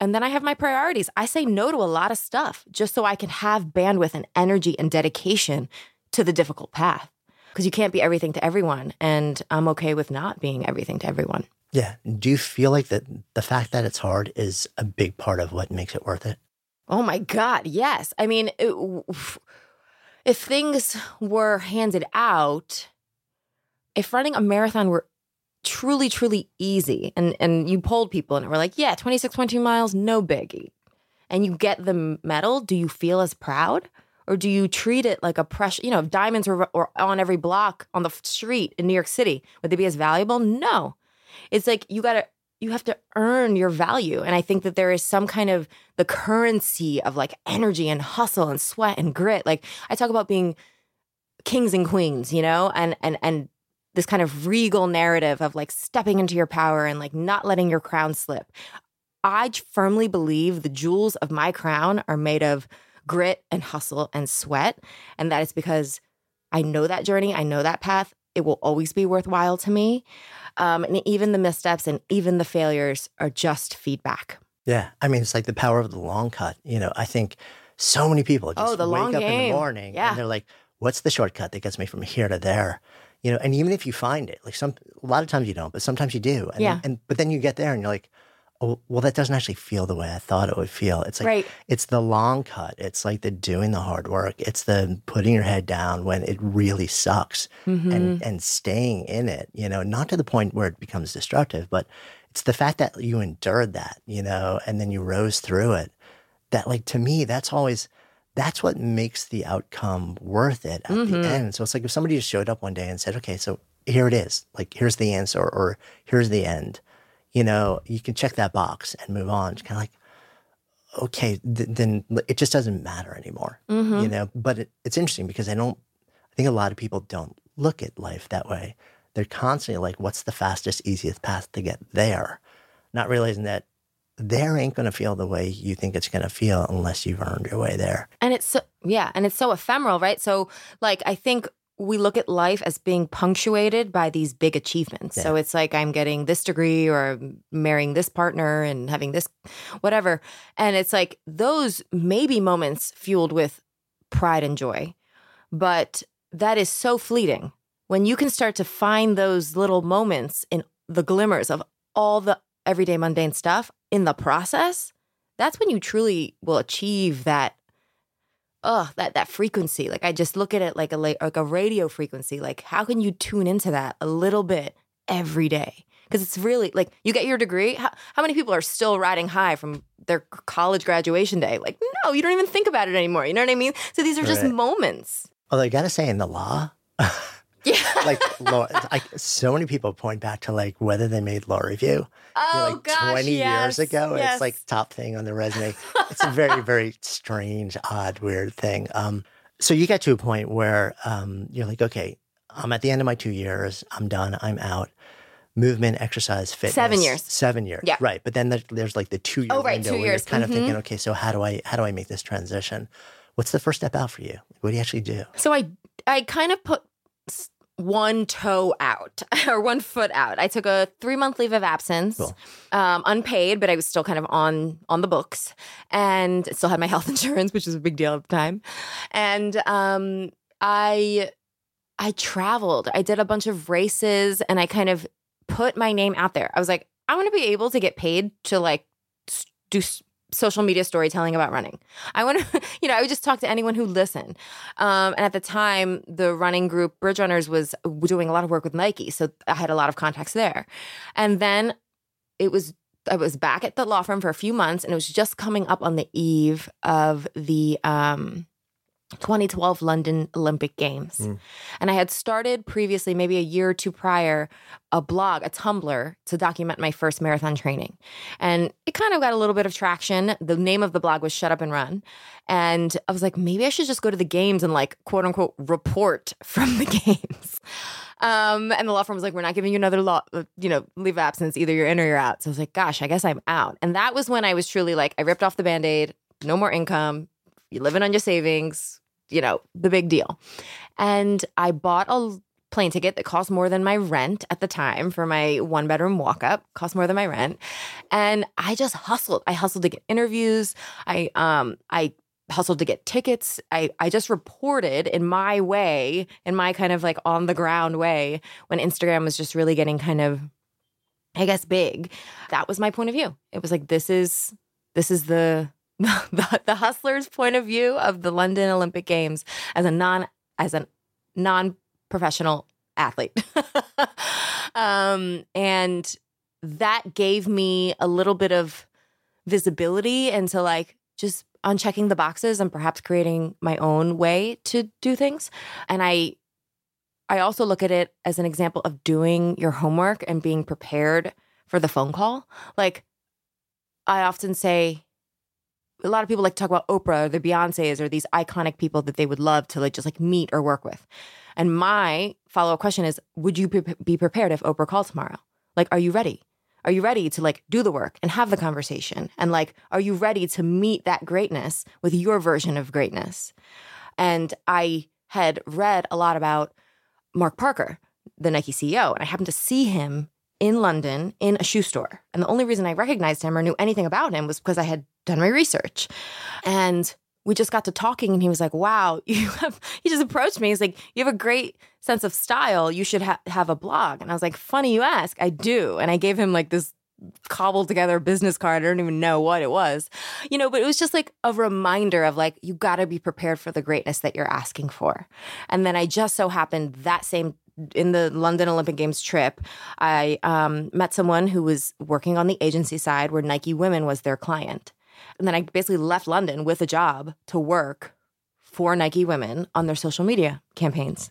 And then I have my priorities. I say no to a lot of stuff just so I can have bandwidth and energy and dedication to the difficult path. Because you can't be everything to everyone. And I'm okay with not being everything to everyone. Yeah. Do you feel like that the fact that it's hard is a big part of what makes it worth it? Oh my God, yes. I mean, it, if things were handed out, if running a marathon were truly, truly easy, and, and you polled people and were like, yeah, 26.2 miles, no biggie, and you get the medal, do you feel as proud? Or do you treat it like a pressure? You know, if diamonds were, were on every block on the street in New York City, would they be as valuable? No. It's like you got to you have to earn your value. And I think that there is some kind of the currency of like energy and hustle and sweat and grit. Like I talk about being kings and queens, you know, and and and this kind of regal narrative of like stepping into your power and like not letting your crown slip. I firmly believe the jewels of my crown are made of grit and hustle and sweat. And that is because I know that journey, I know that path. It will always be worthwhile to me. Um, and even the missteps and even the failures are just feedback. Yeah. I mean, it's like the power of the long cut. You know, I think so many people just oh, the wake long up game. in the morning yeah. and they're like, what's the shortcut that gets me from here to there? You know, and even if you find it, like some, a lot of times you don't, but sometimes you do. And, yeah. And, but then you get there and you're like, oh, well, that doesn't actually feel the way I thought it would feel. It's like, right. it's the long cut. It's like the doing the hard work. It's the putting your head down when it really sucks mm-hmm. and, and staying in it, you know, not to the point where it becomes destructive, but it's the fact that you endured that, you know, and then you rose through it. That, like, to me, that's always, that's what makes the outcome worth it at mm-hmm. the end. So it's like if somebody just showed up one day and said, okay, so here it is, like, here's the answer, or here's the end you know, you can check that box and move on. It's kind of like, okay, th- then it just doesn't matter anymore, mm-hmm. you know. But it, it's interesting because I don't. I think a lot of people don't look at life that way. They're constantly like, "What's the fastest, easiest path to get there?" Not realizing that there ain't going to feel the way you think it's going to feel unless you've earned your way there. And it's so, yeah, and it's so ephemeral, right? So, like, I think we look at life as being punctuated by these big achievements. Yeah. So it's like I'm getting this degree or marrying this partner and having this whatever. And it's like those maybe moments fueled with pride and joy. But that is so fleeting. When you can start to find those little moments in the glimmers of all the everyday mundane stuff in the process, that's when you truly will achieve that oh that that frequency. Like i just look at it like a like a radio frequency. Like how can you tune into that a little bit every day? Because it's really like you get your degree how, how many people are still riding high from their college graduation day? Like no you don't even think about it anymore. You know what i mean? So these are just right. moments. Although i gotta say in the law yeah. like, like so many people point back to like whether they made law review. Oh, like gosh, 20 yes, years ago. Yes. It's like top thing on the resume. it's a very, very strange, odd, weird thing. Um, so you get to a point where um, you're like, okay, I'm at the end of my two years. I'm done. I'm out. Movement, exercise, fitness. Seven years. Seven years. Yeah. Right. But then there's like the two year oh, right, window two where years. you're kind mm-hmm. of thinking, okay, so how do I how do I make this transition? What's the first step out for you? What do you actually do? So I I kind of put one toe out or one foot out. I took a three month leave of absence, Cool. um, unpaid, but I was still kind of on on the books and still had my health insurance, which was a big deal at the time. And um, I I traveled. I did a bunch of races, and I kind of put my name out there. I was like, I want to be able to get paid to like do social media storytelling about running. I want to, you know, I would just talk to anyone who listened. Um, and at the time, the running group Bridge Runners was doing a lot of work with Nike, so I had a lot of contacts there. And then it was I was back at the law firm for a few months, and it was just coming up on the eve of the um, 2012 London Olympic Games. Mm. And I had started previously, maybe a year or two prior, a blog, a Tumblr to document my first marathon training. And it kind of got a little bit of traction. The name of the blog was Shut Up and Run. And I was like, maybe I should just go to the games and like quote unquote report from the games. Um, and the law firm was like, we're not giving you another law, uh, you know, leave of absence. Either you're in or you're out. So I was like, gosh, I guess I'm out. And that was when I was truly like, I ripped off the band aid, no more income, you're living on your savings, you know, the big deal. And I bought a plane ticket that cost more than my rent at the time for my one bedroom walk up, cost more than my rent. And I just hustled. I hustled to get interviews. I um I hustled to get tickets. I I just reported in my way, in my kind of like on the ground way when Instagram was just really getting kind of I guess big. That was my point of view. It was like this is this is the the, the hustler's point of view of the London Olympic Games as a non as a non professional athlete. um, and that gave me a little bit of visibility into like just unchecking the boxes and perhaps creating my own way to do things. And I I also look at it as an example of doing your homework and being prepared for the phone call. Like I often say a lot of people like to talk about Oprah or the Beyoncé's or these iconic people that they would love to like just like meet or work with. And my follow up question is Would you pre- be prepared if Oprah called tomorrow? Like, are you ready? Are you ready to like do the work and have the conversation? And like, are you ready to meet that greatness with your version of greatness? And I had read a lot about Mark Parker, the Nike CEO, and I happened to see him in London in a shoe store. And the only reason I recognized him or knew anything about him was because I had done my research. And we just got to talking and he was like, wow, you have, he just approached me. He's like, you have a great sense of style. You should ha- have a blog. And I was like, funny you ask. I do. And I gave him like this cobbled together business card. I don't even know what it was, you know, but it was just like a reminder of like, you got to be prepared for the greatness that you're asking for. And then I just so happened that same in the London Olympic Games trip, I um, met someone who was working on the agency side where Nike Women was their client. And then I basically left London with a job to work for Nike Women on their social media campaigns.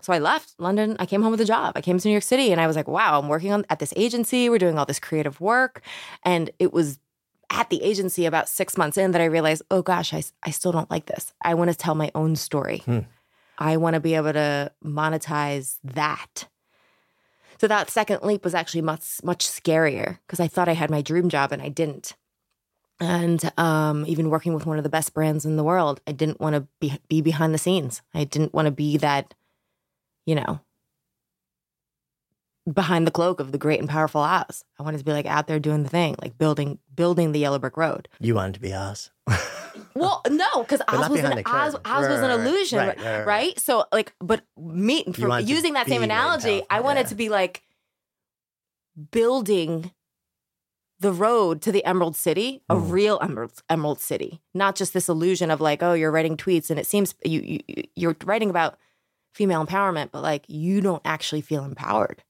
So I left London. I came home with a job. I came to New York City and I was like, wow, I'm working on at this agency. We're doing all this creative work. And it was at the agency about six months in that I realized, oh gosh, I, I still don't like this. I want to tell my own story. Hmm. I want to be able to monetize that. So that second leap was actually much much scarier because I thought I had my dream job and I didn't. And um, even working with one of the best brands in the world, I didn't want to be be behind the scenes. I didn't want to be that, you know, behind the cloak of the great and powerful Oz. I wanted to be like out there doing the thing, like building building the yellow brick road. You wanted to be Oz. well, no, because Oz was an Oz, Oz was an illusion, right, right, right, So like, but me for using that same analogy, I wanted yeah. to be like building the road to the Emerald City, a mm. real Emerald Emerald City, not just this illusion of like, oh, you're writing tweets and it seems you, you you're writing about female empowerment, but like you don't actually feel empowered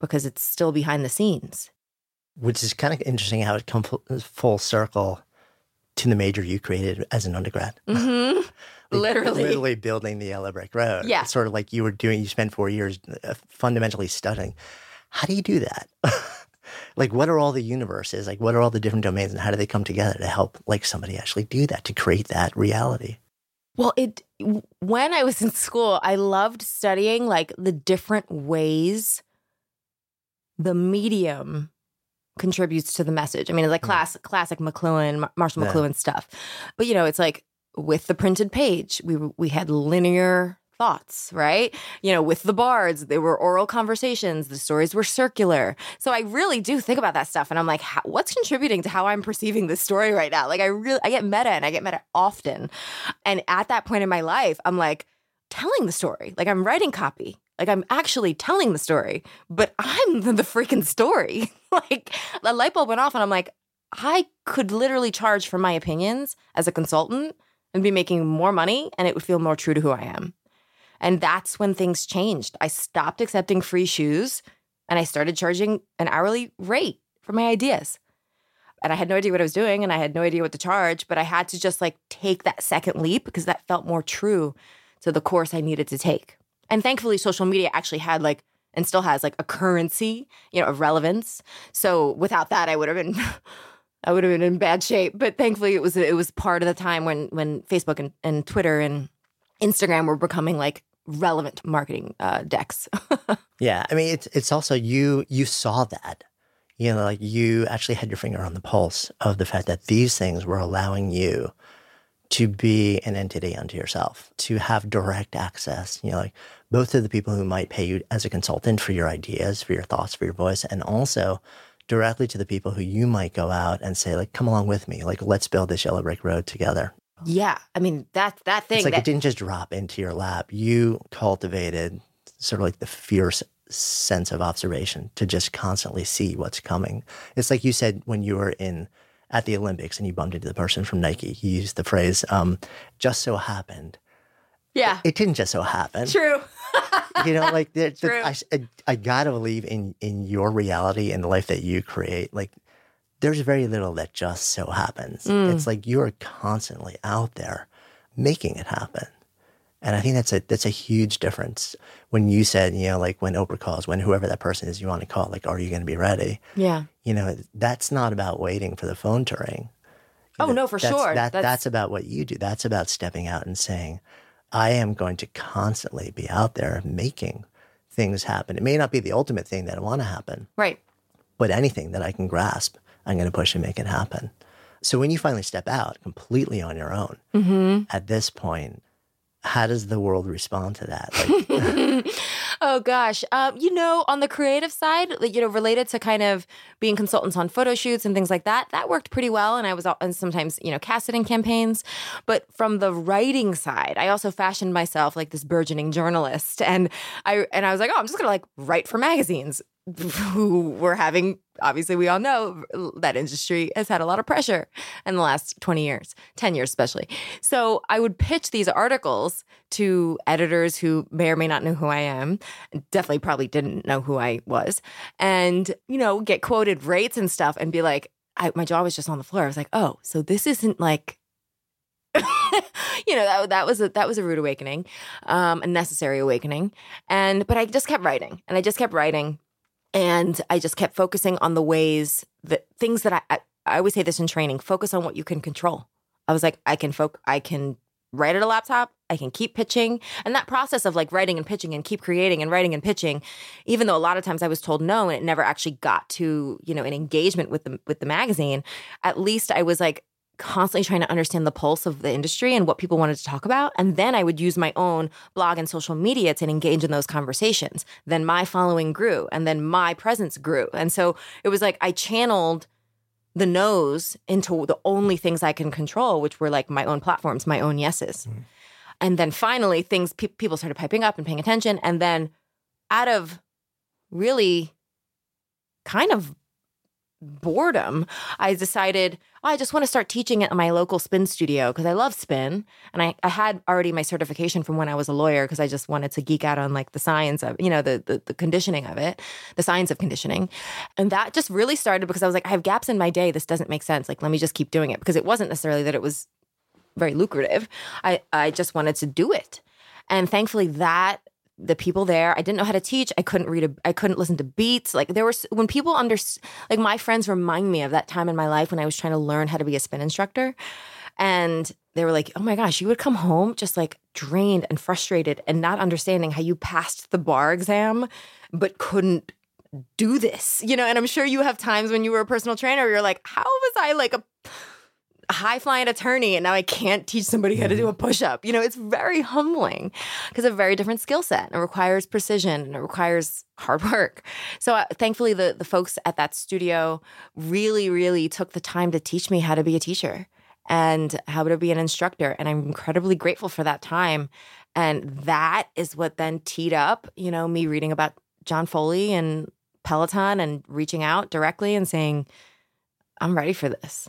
because it's still behind the scenes. Which is kind of interesting how it comes full circle to the major you created as an undergrad. Mm-hmm. like literally. Literally building the Yellow Brick Road. Yeah. It's sort of like you were doing, you spent four years uh, fundamentally studying. How do you do that? like, what are all the universes? Like, what are all the different domains and how do they come together to help like somebody actually do that, to create that reality? Well, it when I was in school, I loved studying like the different ways the medium contributes to the message. I mean, it's like hmm. class, classic McLuhan, Marshall yeah. McLuhan stuff. But you know, it's like with the printed page, we we had linear thoughts, right? You know, with the bards, they were oral conversations, the stories were circular. So I really do think about that stuff and I'm like, how, what's contributing to how I'm perceiving this story right now? Like I really I get meta and I get meta often. And at that point in my life, I'm like telling the story. Like I'm writing copy. Like I'm actually telling the story, but I'm the, the freaking story. like the light bulb went off and I'm like, I could literally charge for my opinions as a consultant and be making more money and it would feel more true to who I am. And that's when things changed. I stopped accepting free shoes and I started charging an hourly rate for my ideas. And I had no idea what I was doing and I had no idea what to charge, but I had to just like take that second leap because that felt more true to the course I needed to take. And thankfully, social media actually had like, and still has like a currency, you know, of relevance. So without that, I would have been. I would have been in bad shape, but thankfully it was it was part of the time when when Facebook and, and Twitter and Instagram were becoming like relevant marketing uh, decks. yeah, I mean it's it's also you you saw that, you know, like you actually had your finger on the pulse of the fact that these things were allowing you to be an entity unto yourself, to have direct access, you know, like both to the people who might pay you as a consultant for your ideas, for your thoughts, for your voice, and also directly to the people who you might go out and say, like, come along with me, like, let's build this yellow brick road together. Yeah. I mean, that that thing. It's like that- it didn't just drop into your lap. You cultivated sort of like the fierce sense of observation to just constantly see what's coming. It's like you said when you were in at the Olympics and you bumped into the person from Nike. He used the phrase, um, just so happened. Yeah. It didn't just so happen. True. You know, like the, the- I, I, I gotta believe in in your reality and the life that you create. Like, there's very little that just so happens. Mm. It's like you're constantly out there making it happen. And I think that's a that's a huge difference. When you said, you know, like when Oprah calls, when whoever that person is you want to call, like, are you going to be ready? Yeah. You know, that's not about waiting for the phone to ring. Oh, no, for That's- sure. That, That's- that's about what you do. That's about stepping out and saying, I am going to constantly be out there making things happen. It may not be the ultimate thing that I want to happen, Right. but anything that I can grasp, I'm going to push and make it happen. So when you finally step out completely on your own, Mm-hmm. at this point, how does the world respond to that? Like, Oh gosh, um, you know, on the creative side, you know, related to kind of being consultants on photo shoots and things like that, that worked pretty well. And I was, and sometimes, you know, casting campaigns. But from the writing side, I also fashioned myself like this burgeoning journalist, and I and I was like, oh, I'm just gonna like write for magazines who were having. Obviously, we all know that industry has had a lot of pressure in the last 20 years, 10 years especially. So I would pitch these articles to editors who may or may not know who I am, definitely probably didn't know who I was, and, you know, get quoted rates and stuff and be like, I, my jaw was just on the floor. I was like, oh, so this isn't like, you know, that, that was a, that was a rude awakening, um, a necessary awakening. And, but I just kept writing and I just kept writing and I just kept focusing on the ways that things that I, I, I always say this in training, focus on what you can control. I was like, I can foc I can write at a laptop, I can keep pitching. And that process of like writing and pitching and keep creating and writing and pitching, even though a lot of times I was told no and it never actually got to, you know, an engagement with the with the magazine, at least I was like constantly trying to understand the pulse of the industry and what people wanted to talk about. And then I would use my own blog and social media to engage in those conversations. Then my following grew and then my presence grew. And so it was like I channeled the no's into the only things I can control, which were like my own platforms, my own yeses. Mm-hmm. And then finally, things pe- people started piping up and paying attention. And then, out of really kind of boredom, I decided oh, I just want to start teaching at my local spin studio because I love spin. And I, I had already my certification from when I was a lawyer because I just wanted to geek out on like the science of, you know, the, the the conditioning of it, the science of conditioning. And that just really started because I was like, I have gaps in my day. This doesn't make sense. Like, let me just keep doing it because it wasn't necessarily that it was very lucrative. I, I just wanted to do it. And thankfully that the people there, I didn't know how to teach. I couldn't read I couldn't listen to beats. Like there was when people under like my friends remind me of that time in my life when I was trying to learn how to be a spin instructor. And they were like, "Oh my gosh, you would come home just like drained and frustrated and not understanding how you passed the bar exam but couldn't do this." You know, and I'm sure you have times when you were a personal trainer you're like, "How was I like a high flying attorney and now I can't teach somebody how to do a push up. You know, it's very humbling because a very different skill set. It requires precision and it requires hard work. So uh, thankfully, the the folks at that studio really, really took the time to teach me how to be a teacher and how to be an instructor. And I'm incredibly grateful for that time. And that is what then teed up, you know, me reading about John Foley and Peloton and reaching out directly and saying, I'm ready for this.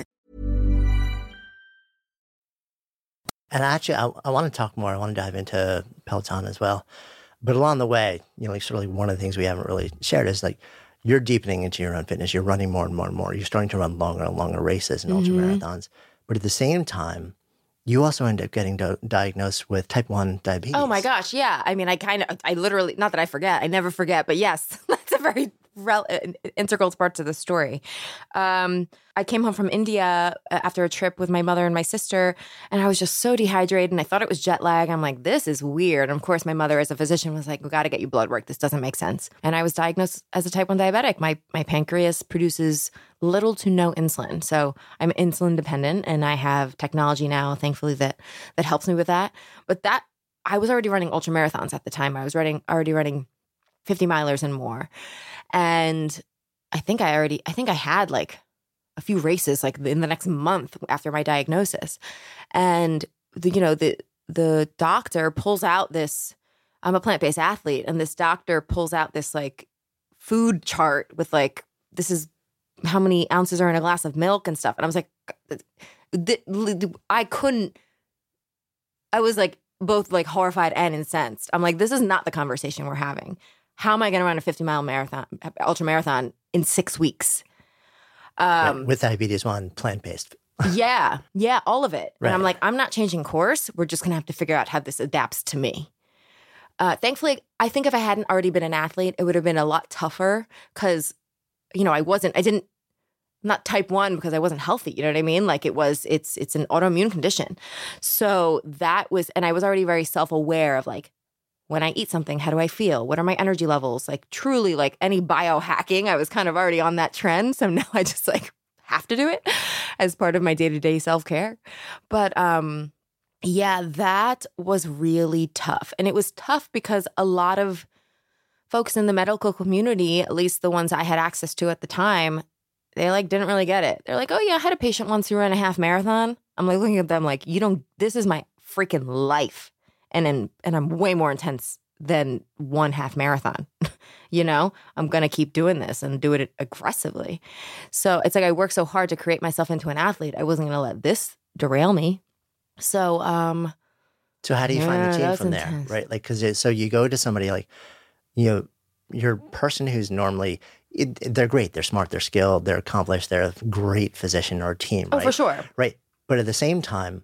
And actually, I, I want to talk more. I want to dive into Peloton as well. But along the way, you know, like sort of one of the things we haven't really shared is like you're deepening into your own fitness. You're running more and more and more. You're starting to run longer and longer races and ultra mm-hmm. marathons. But at the same time, you also end up getting do- diagnosed with type 1 diabetes. Oh my gosh, yeah. I mean, I kind of, I literally, not that I forget, I never forget, but yes, that's a very rel- uh, integral part to the story. Um, I came home from India uh, after a trip with my mother and my sister, and I was just so dehydrated, and I thought it was jet lag. I'm like, this is weird. And of course, my mother, as a physician, was like, we got to get you blood work. This doesn't make sense. And I was diagnosed as a type 1 diabetic. My, my pancreas produces little to no insulin. So I'm insulin dependent, and I have technology now, thankfully, that, that helps me with that. But that, I was already running ultra marathons at the time. I was running, already running 50 milers and more. And I think I already, I think I had like a few races like in the next month after my diagnosis. And the, you know, the, the doctor pulls out this, I'm a plant based athlete, and this doctor pulls out this like food chart with like, this is how many ounces are in a glass of milk and stuff. And I was like, I couldn't, I was like both like horrified and incensed. I'm like, this is not the conversation we're having how am I going to run a 50 mile marathon, ultra marathon in six weeks? Um, right. With diabetes one, plant based. yeah. Yeah. All of it. Right. And I'm like, I'm not changing course. We're just going to have to figure out how this adapts to me. Uh, thankfully, I think if I hadn't already been an athlete, it would have been a lot tougher because, you know, I wasn't, I didn't, not type one because I wasn't healthy. You know what I mean? Like it was, it's, it's an autoimmune condition. So that was, and I was already very self aware of like, when I eat something, how do I feel? What are my energy levels? Like truly like any biohacking, I was kind of already on that trend. So now I just like have to do it as part of my day-to-day self-care. But um yeah, that was really tough. And it was tough because a lot of folks in the medical community, at least the ones I had access to at the time, they like didn't really get it. They're like, "Oh yeah, I had a patient once who ran a half marathon." I'm like looking at them like, "You don't this is my freaking life." And in, and I'm way more intense than one half marathon. you know, I'm going to keep doing this and do it aggressively. So it's like I worked so hard to create myself into an athlete. I wasn't going to let this derail me. So, um, so how do you yeah, find the team from intense. there? Right. Like, cause it, so you go to somebody like, you know, your person who's normally, it, they're great. They're smart. They're skilled. They're accomplished. They're a great physician or team. Oh, right? for sure. Right. But at the same time,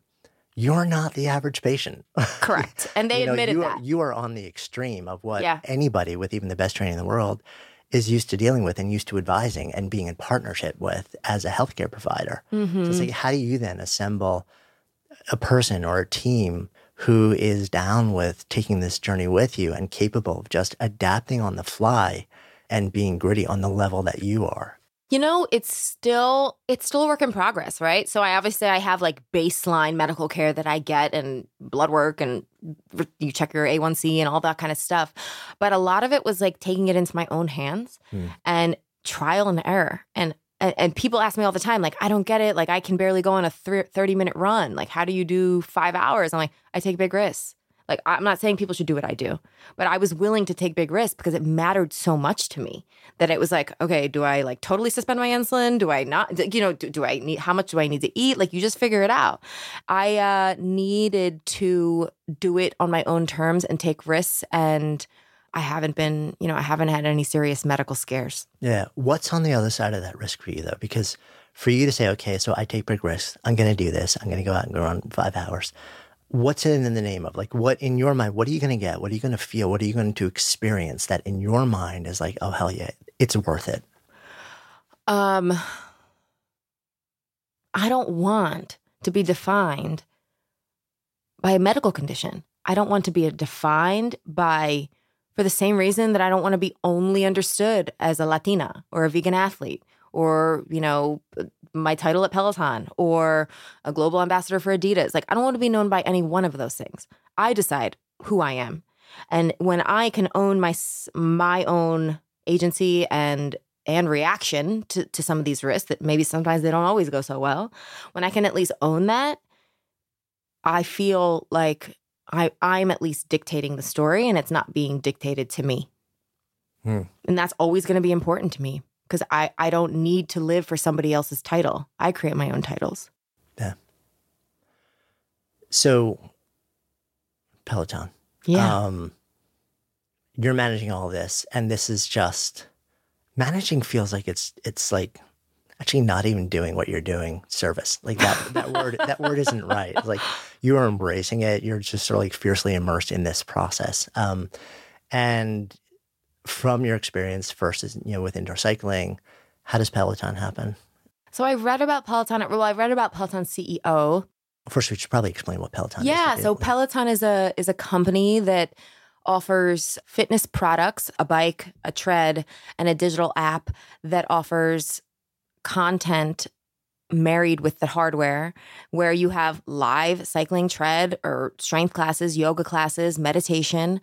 you're not the average patient. Correct. And they you know, admitted you that. You are on the extreme of what yeah. anybody with even the best training in the world is used to dealing with and used to advising and being in partnership with as a healthcare provider. Mm-hmm. So it's like, how do you then assemble a person or a team who is down with taking this journey with you and capable of just adapting on the fly and being gritty on the level that you are? You know, it's still it's still a work in progress, right? So I obviously I have like baseline medical care that I get and blood work and you check your A1C and all that kind of stuff. But a lot of it was like taking it into my own hands mm. and trial and error. And and, and people ask me all the time, like, I don't get it. Like, I can barely go on a 30 minute run. Like, how do you do five hours? I'm like, I take big risks. Like, I'm not saying people should do what I do, but I was willing to take big risks because it mattered so much to me that it was like, okay, do I like totally suspend my insulin? Do I not? You know, do, do I need, how much do I need to eat? Like, you just figure it out. I uh, needed to do it on my own terms and take risks. And I haven't been, you know, I haven't had any serious medical scares. Yeah. What's on the other side of that risk for you, though? Because for you to say, okay, so I take big risks, I'm going to do this, I'm going to go out and go run five hours what's it in the name of? Like, what in your mind, what are you going to get? What are you going to feel? What are you going to experience that in your mind is like, oh, hell yeah, it's worth it? Um, I don't want to be defined by a medical condition. I don't want to be defined by, for the same reason that I don't want to be only understood as a Latina or a vegan athlete or, you know, my title at Peloton or a global ambassador for Adidas. Like, I don't want to be known by any one of those things. I decide who I am. And when I can own my my own agency and and reaction to, to some of these risks that maybe sometimes they don't always go so well, when I can at least own that, I feel like I, I'm at least dictating the story and it's not being dictated to me. Hmm. And that's always going to be important to me because I, I don't need to live for somebody else's title. I create my own titles. Yeah. So, Peloton. Yeah. Um, you're managing all this, and this is just managing feels like it's it's like actually not even doing what you're doing service like that that word that word isn't right it's like you are embracing it you're just sort of like fiercely immersed in this process um, and from your experience first, you know, with indoor cycling, how does Peloton happen? So I read about Peloton. Well, I read about Peloton CEO. First, we should probably explain what Peloton yeah, is. Yeah. So Peloton is a is a company that offers fitness products, a bike, a tread, and a digital app that offers content married with the hardware where you have live cycling tread or strength classes, yoga classes, meditation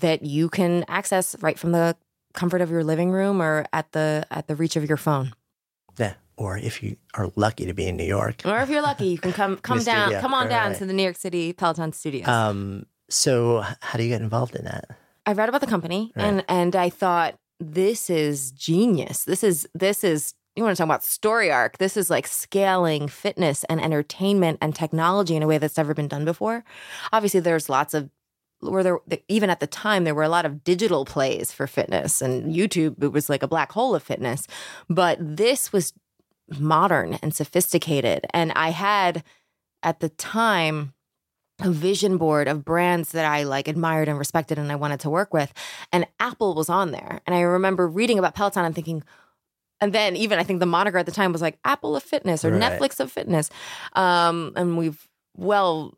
that you can access right from the comfort of your living room or at the at the reach of your phone. Yeah. Or if you are lucky to be in New York. Or if you're lucky, you can come come down, come on down right. to the New York City Peloton studios. Um, so how do you get involved in that? I read about the company right. and and I thought this is genius. This is this is you want to talk about story arc. This is like scaling fitness and entertainment and technology in a way that's never been done before. Obviously, there's lots of where there even at the time there were a lot of digital plays for fitness and YouTube it was like a black hole of fitness. But this was modern and sophisticated. And I had at the time a vision board of brands that I like admired and respected and I wanted to work with and Apple was on there. And I remember reading about Peloton and thinking and then even I think the moniker at the time was like Apple of fitness or right. Netflix of fitness. Um, and we've well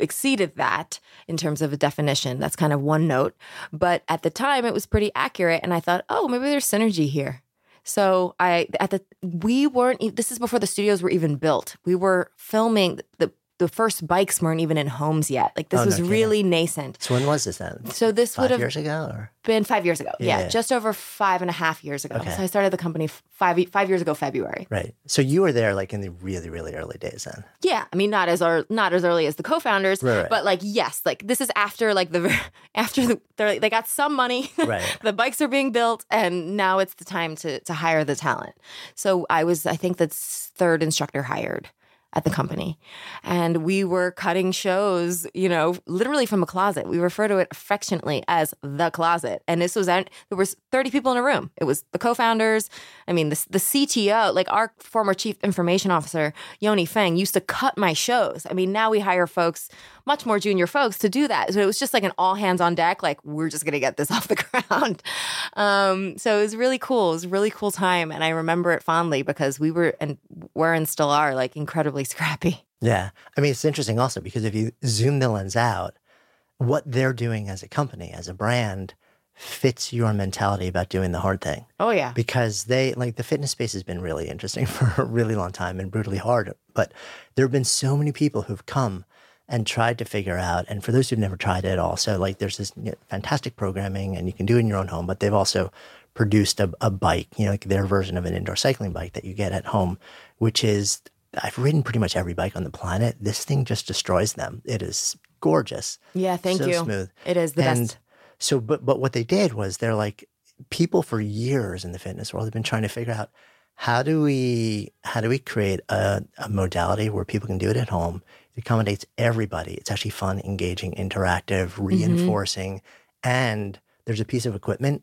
exceeded that in terms of a definition. That's kind of one note. But at the time, it was pretty accurate. And I thought, oh, maybe there's synergy here. So I at the we weren't. This is before the studios were even built. We were filming the the first bikes weren't even in homes yet. Like this oh, was no really nascent. So when was this then? So this five would have years ago, or? been five years ago. Yeah, yeah, just over five and a half years ago. Okay. So I started the company five five years ago, February. Right. So you were there like in the really really early days then. Yeah, I mean not as early, not as early as the co-founders, right, right. but like yes, like this is after like the after the, they got some money. Right. the bikes are being built, and now it's the time to to hire the talent. So I was I think that's third instructor hired at the company. And we were cutting shows, you know, literally from a closet. We refer to it affectionately as the closet. And this was, there was 30 people in a room. It was the co-founders. I mean, the, the CTO, like our former chief information officer, Yony Feng, used to cut my shows. I mean, now we hire folks, much more junior folks to do that. So it was just like an all hands on deck, like we're just going to get this off the ground. Um, so it was really cool. It was really cool time. And I remember it fondly because we were and were and still are like incredibly incredibly scrappy. Yeah. I mean, it's interesting also because if you zoom the lens out, what they're doing as a company, as a brand, fits your mentality about doing the hard thing. Oh, yeah. Because they, like, the fitness space has been really interesting for a really long time and brutally hard. But there have been so many people who've come and tried to figure out, and for those who've never tried it also, like, there's this you know, fantastic programming and you can do it in your own home, but they've also produced a, a bike, you know, like their version of an indoor cycling bike that you get at home, which is I've ridden pretty much every bike on the planet. This thing just destroys them. It is gorgeous. Yeah, thank you. so you. Smooth. It is the and best. So, but but what they did was they're like people for years in the fitness world have been trying to figure out how do we how do we create a, a modality where people can do it at home. It accommodates everybody. It's actually fun, engaging, interactive, Mm-hmm. reinforcing, and there's a piece of equipment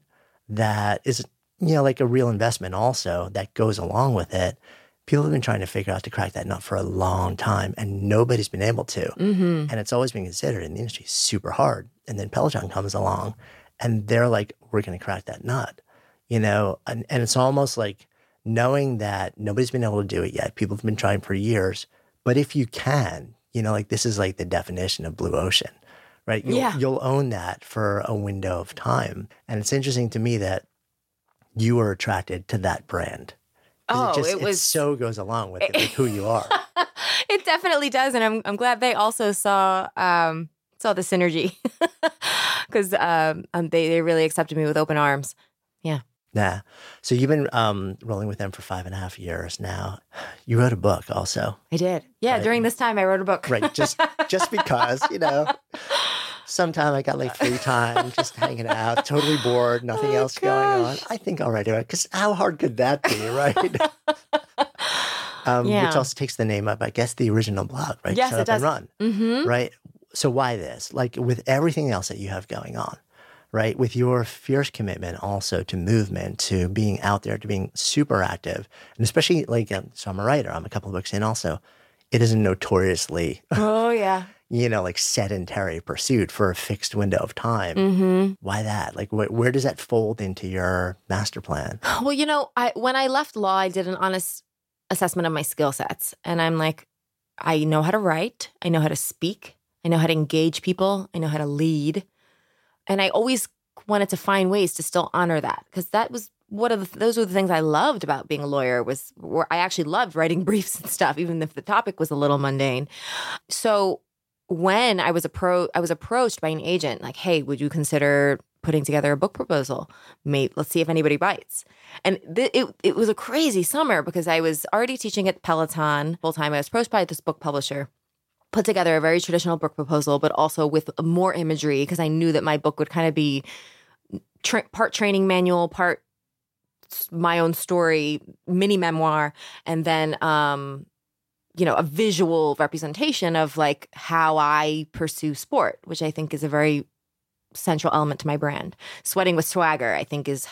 that is you know like a real investment also that goes along with it. People have been trying to figure out to crack that nut for a long time, and nobody's been able to. Mm-hmm. And it's always been considered in the industry super hard. And then Peloton comes along, and they're like, "We're going to crack that nut," you know. And and it's almost like knowing that nobody's been able to do it yet. People have been trying for years, but if you can, you know, like this is like the definition of blue ocean, right? You'll, Yeah. you'll own that for a window of time. And it's interesting to me that you were attracted to that brand. Oh, just, it was- so goes along with, it, with who you are. it definitely does, and I'm I'm glad they also saw um saw the synergy because um, um they they really accepted me with open arms. Yeah. Yeah. So you've been um, rolling with them for five and a half years now. You wrote a book also, I did. Yeah, Right. during this time I wrote a book. right? Just just because you know, sometime I got like free time, just hanging out, totally bored, nothing Oh, else going on. I think I'll write it because how hard could that be, right? um, Yeah. Which also takes the name up, I guess, the original blog, right? Yes, Shut it up does. and run. Mm-hmm. right? So why this? Like with everything else that you have going on, right? With your fierce commitment also to movement, to being out there, to being super active, and especially like, um, so I'm a writer. I'm a couple of books in also. It is a notoriously, Oh yeah. You know, like sedentary pursuit for a fixed window of time. Mm-hmm. Why that? Like, wh- where does that fold into your master plan? Well, you know, I when I left law, I did an honest assessment of my skill sets, and I'm like, I know how to write, I know how to speak, I know how to engage people, I know how to lead, and I always wanted to find ways to still honor that because that was one of the those were the things I loved about being a lawyer was where I actually loved writing briefs and stuff, even if the topic was a little mundane. So when I was appro I was approached by an agent, like, hey, would you consider putting together a book proposal? Maybe let's see if anybody bites. And th- it it was a crazy summer because I was already teaching at Peloton full time. I was approached by this book publisher, put together a very traditional book proposal, but also with more imagery because I knew that my book would kind of be tra- part training manual, part my own story, mini memoir, and then um, you know a visual representation of like how I pursue sport, which I think is a very central element to my brand. Sweating with swagger, I think, is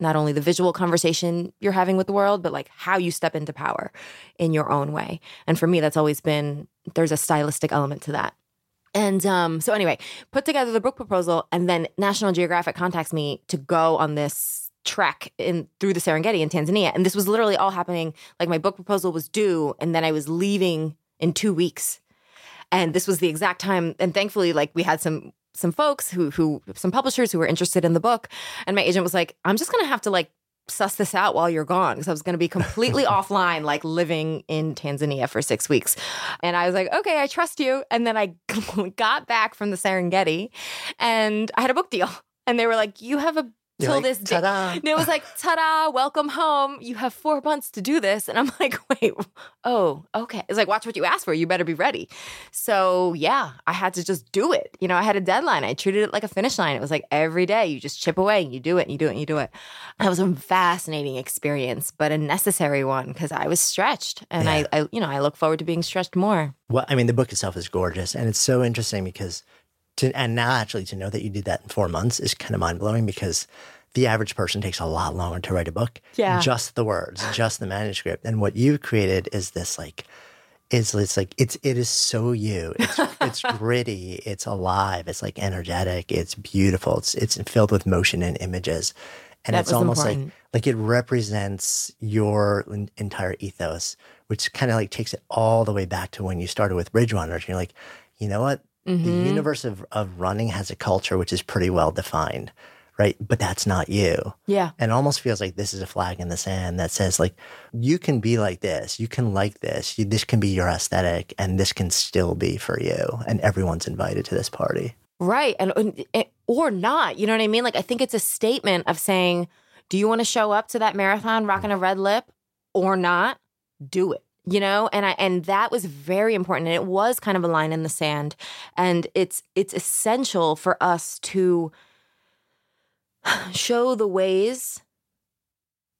not only the visual conversation you're having with the world, but like how you step into power in your own way. And for me, that's always been there's a stylistic element to that. And um, so anyway, put together the book proposal, and then National Geographic contacts me to go on this trek in through the Serengeti in Tanzania. And this was literally all happening like my book proposal was due, and then I was leaving in two weeks. And this was the exact time. And thankfully, like we had some some folks who who some publishers who were interested in the book. And my agent was like, I'm just gonna have to like suss this out while you're gone because I was going to be completely offline, like living in Tanzania for six weeks. And I was like, okay, I trust you. And then I got back from the Serengeti and I had a book deal. And they were like, you have a You're till like, this day. "Ta-da." And it was like, ta-da, welcome home. You have four months to do this. And I'm like, wait, oh, okay. It's like, watch what you ask for. You better be ready. So yeah, I had to just do it. You know, I had a deadline. I treated it like a finish line. It was like every day you just chip away and you do it and you do it and you do it. That was a fascinating experience, but a necessary one because I was stretched. And Yeah. I, I, you know, I look forward to being stretched more. Well, I mean, the book itself is gorgeous, and it's so interesting because, to and now actually to know that you did that in four months is kind of mind blowing because the average person takes a lot longer to write a book. Yeah. just the words, just the manuscript, and what you've created is this like. It's, it's like it's it is so you. It's it's gritty. It's alive. It's like energetic. It's beautiful. It's it's filled with motion and images, and That it's almost important. like like it represents your en- entire ethos, which kind of like takes it all the way back to when you started with Bridge Runners. You're like, you know what? The Mhm. universe of, of running has a culture which is pretty well defined, right? But that's not you. Yeah. And it almost feels like this is a flag in the sand that says, like, you can be like this, you can like this, you, this can be your aesthetic, and this can still be for you. And everyone's invited to this party. Right. And, and- or not. You know what I mean? Like, I think it's a statement of saying, Do you want to show up to that marathon rocking a red lip or not? Do it. You know, and I and that was very important. And it was kind of a line in the sand. And it's it's essential for us to show the ways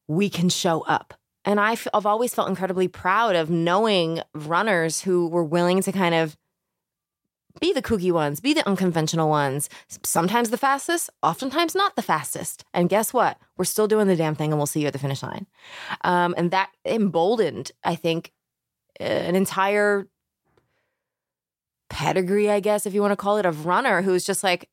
we can show up. And i f- I've always felt incredibly proud of knowing runners who were willing to kind of be the kooky ones, be the unconventional ones. Sometimes the fastest, oftentimes not the fastest. And guess what? We're still doing the damn thing and we'll see you at the finish line. Um, and that emboldened, I think, an entire pedigree, I guess, if you want to call it, of runner who's just like,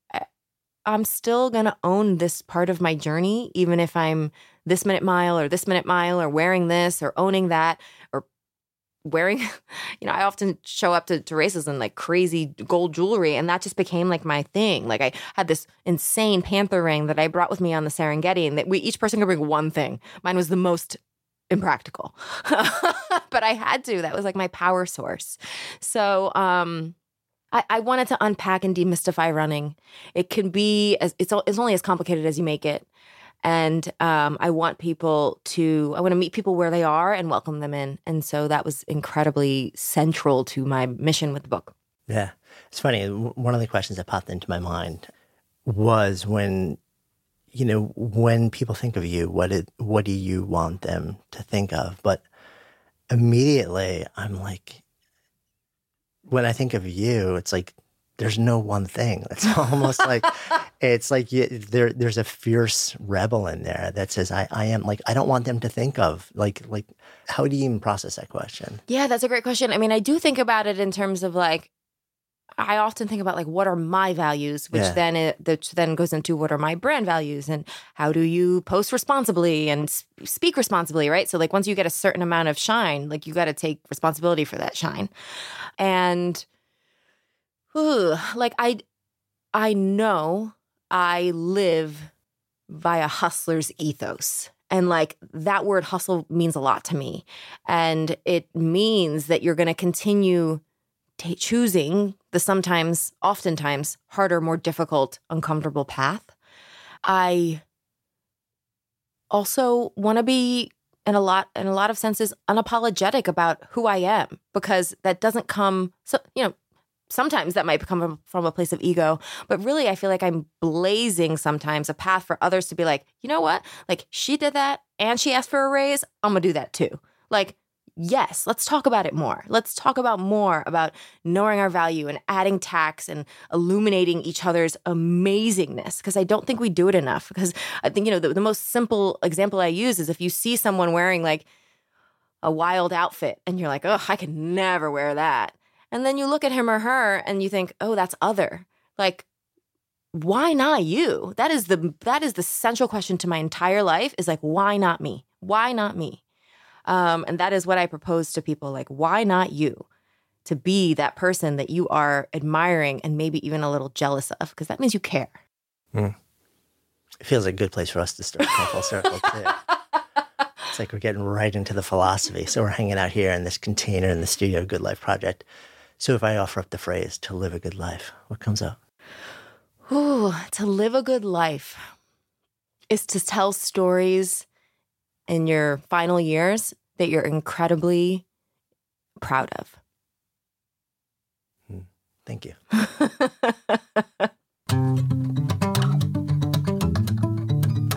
I'm still going to own this part of my journey, even if I'm this minute mile or this minute mile or wearing this or owning that or wearing, you know, I often show up to, to races in like crazy gold jewelry and that just became like my thing. Like I had this insane panther ring that I brought with me on the Serengeti and that we each person could bring one thing. Mine was the most impractical. but I had to. That was like my power source. So, um, I, I, wanted to unpack and demystify running. It can be as it's, it's only as complicated as you make it. And um, I want people to, I want to meet people where they are and welcome them in. And so that was incredibly central to my mission with the book. Yeah. It's funny. One of the questions that popped into my mind was when, you know, when people think of you, what, it, what do you want them to think of? But immediately I'm like, when I think of you, it's like there's no one thing. It's almost like it's like you, there there's a fierce rebel in there that says I I am like I don't want them to think of like like how do you even process that question? Yeah, that's a great question. I mean, I do think about it in terms of like I often think about like what are my values, which yeah. then it, which then goes into what are my brand values and how do you post responsibly and speak responsibly, right? So like once you get a certain amount of shine, like you got to take responsibility for that shine, and ooh, like I I know I live by a hustler's ethos. And like that word hustle means a lot to me. And it means that you're going to continue t- choosing the sometimes, oftentimes harder, more difficult, uncomfortable path. I also want to be in a lot in a lot of senses unapologetic about who I am because that doesn't come so you know sometimes that might come from a place of ego, but really I feel like I'm blazing sometimes a path for others to be like, you know what? Like she did that and she asked for a raise. I'm gonna do that too. Like, yes, let's talk about it more. Let's talk about more about knowing our value and adding tax and illuminating each other's amazingness. Because I don't think we do it enough. Because I think, you know, the, the most simple example I use is if you see someone wearing like a wild outfit and you're like, oh, I could never wear that and then you look at him or her and you think, "Oh, that's other." Like why not you? That is the that is the central question to my entire life is like why not me? Why not me? Um, and that is what I propose to people like why not you? To be that person that you are admiring and maybe even a little jealous of because that means you care. Mm. It feels like a good place for us to start full circle too. it's like we're getting right into the philosophy. So we're hanging out here in this container in the studio Good Life Project. So if I offer up the phrase to live a good life, what comes up? Ooh, to live a good life is to tell stories in your final years that you're incredibly proud of. Hmm. Thank you.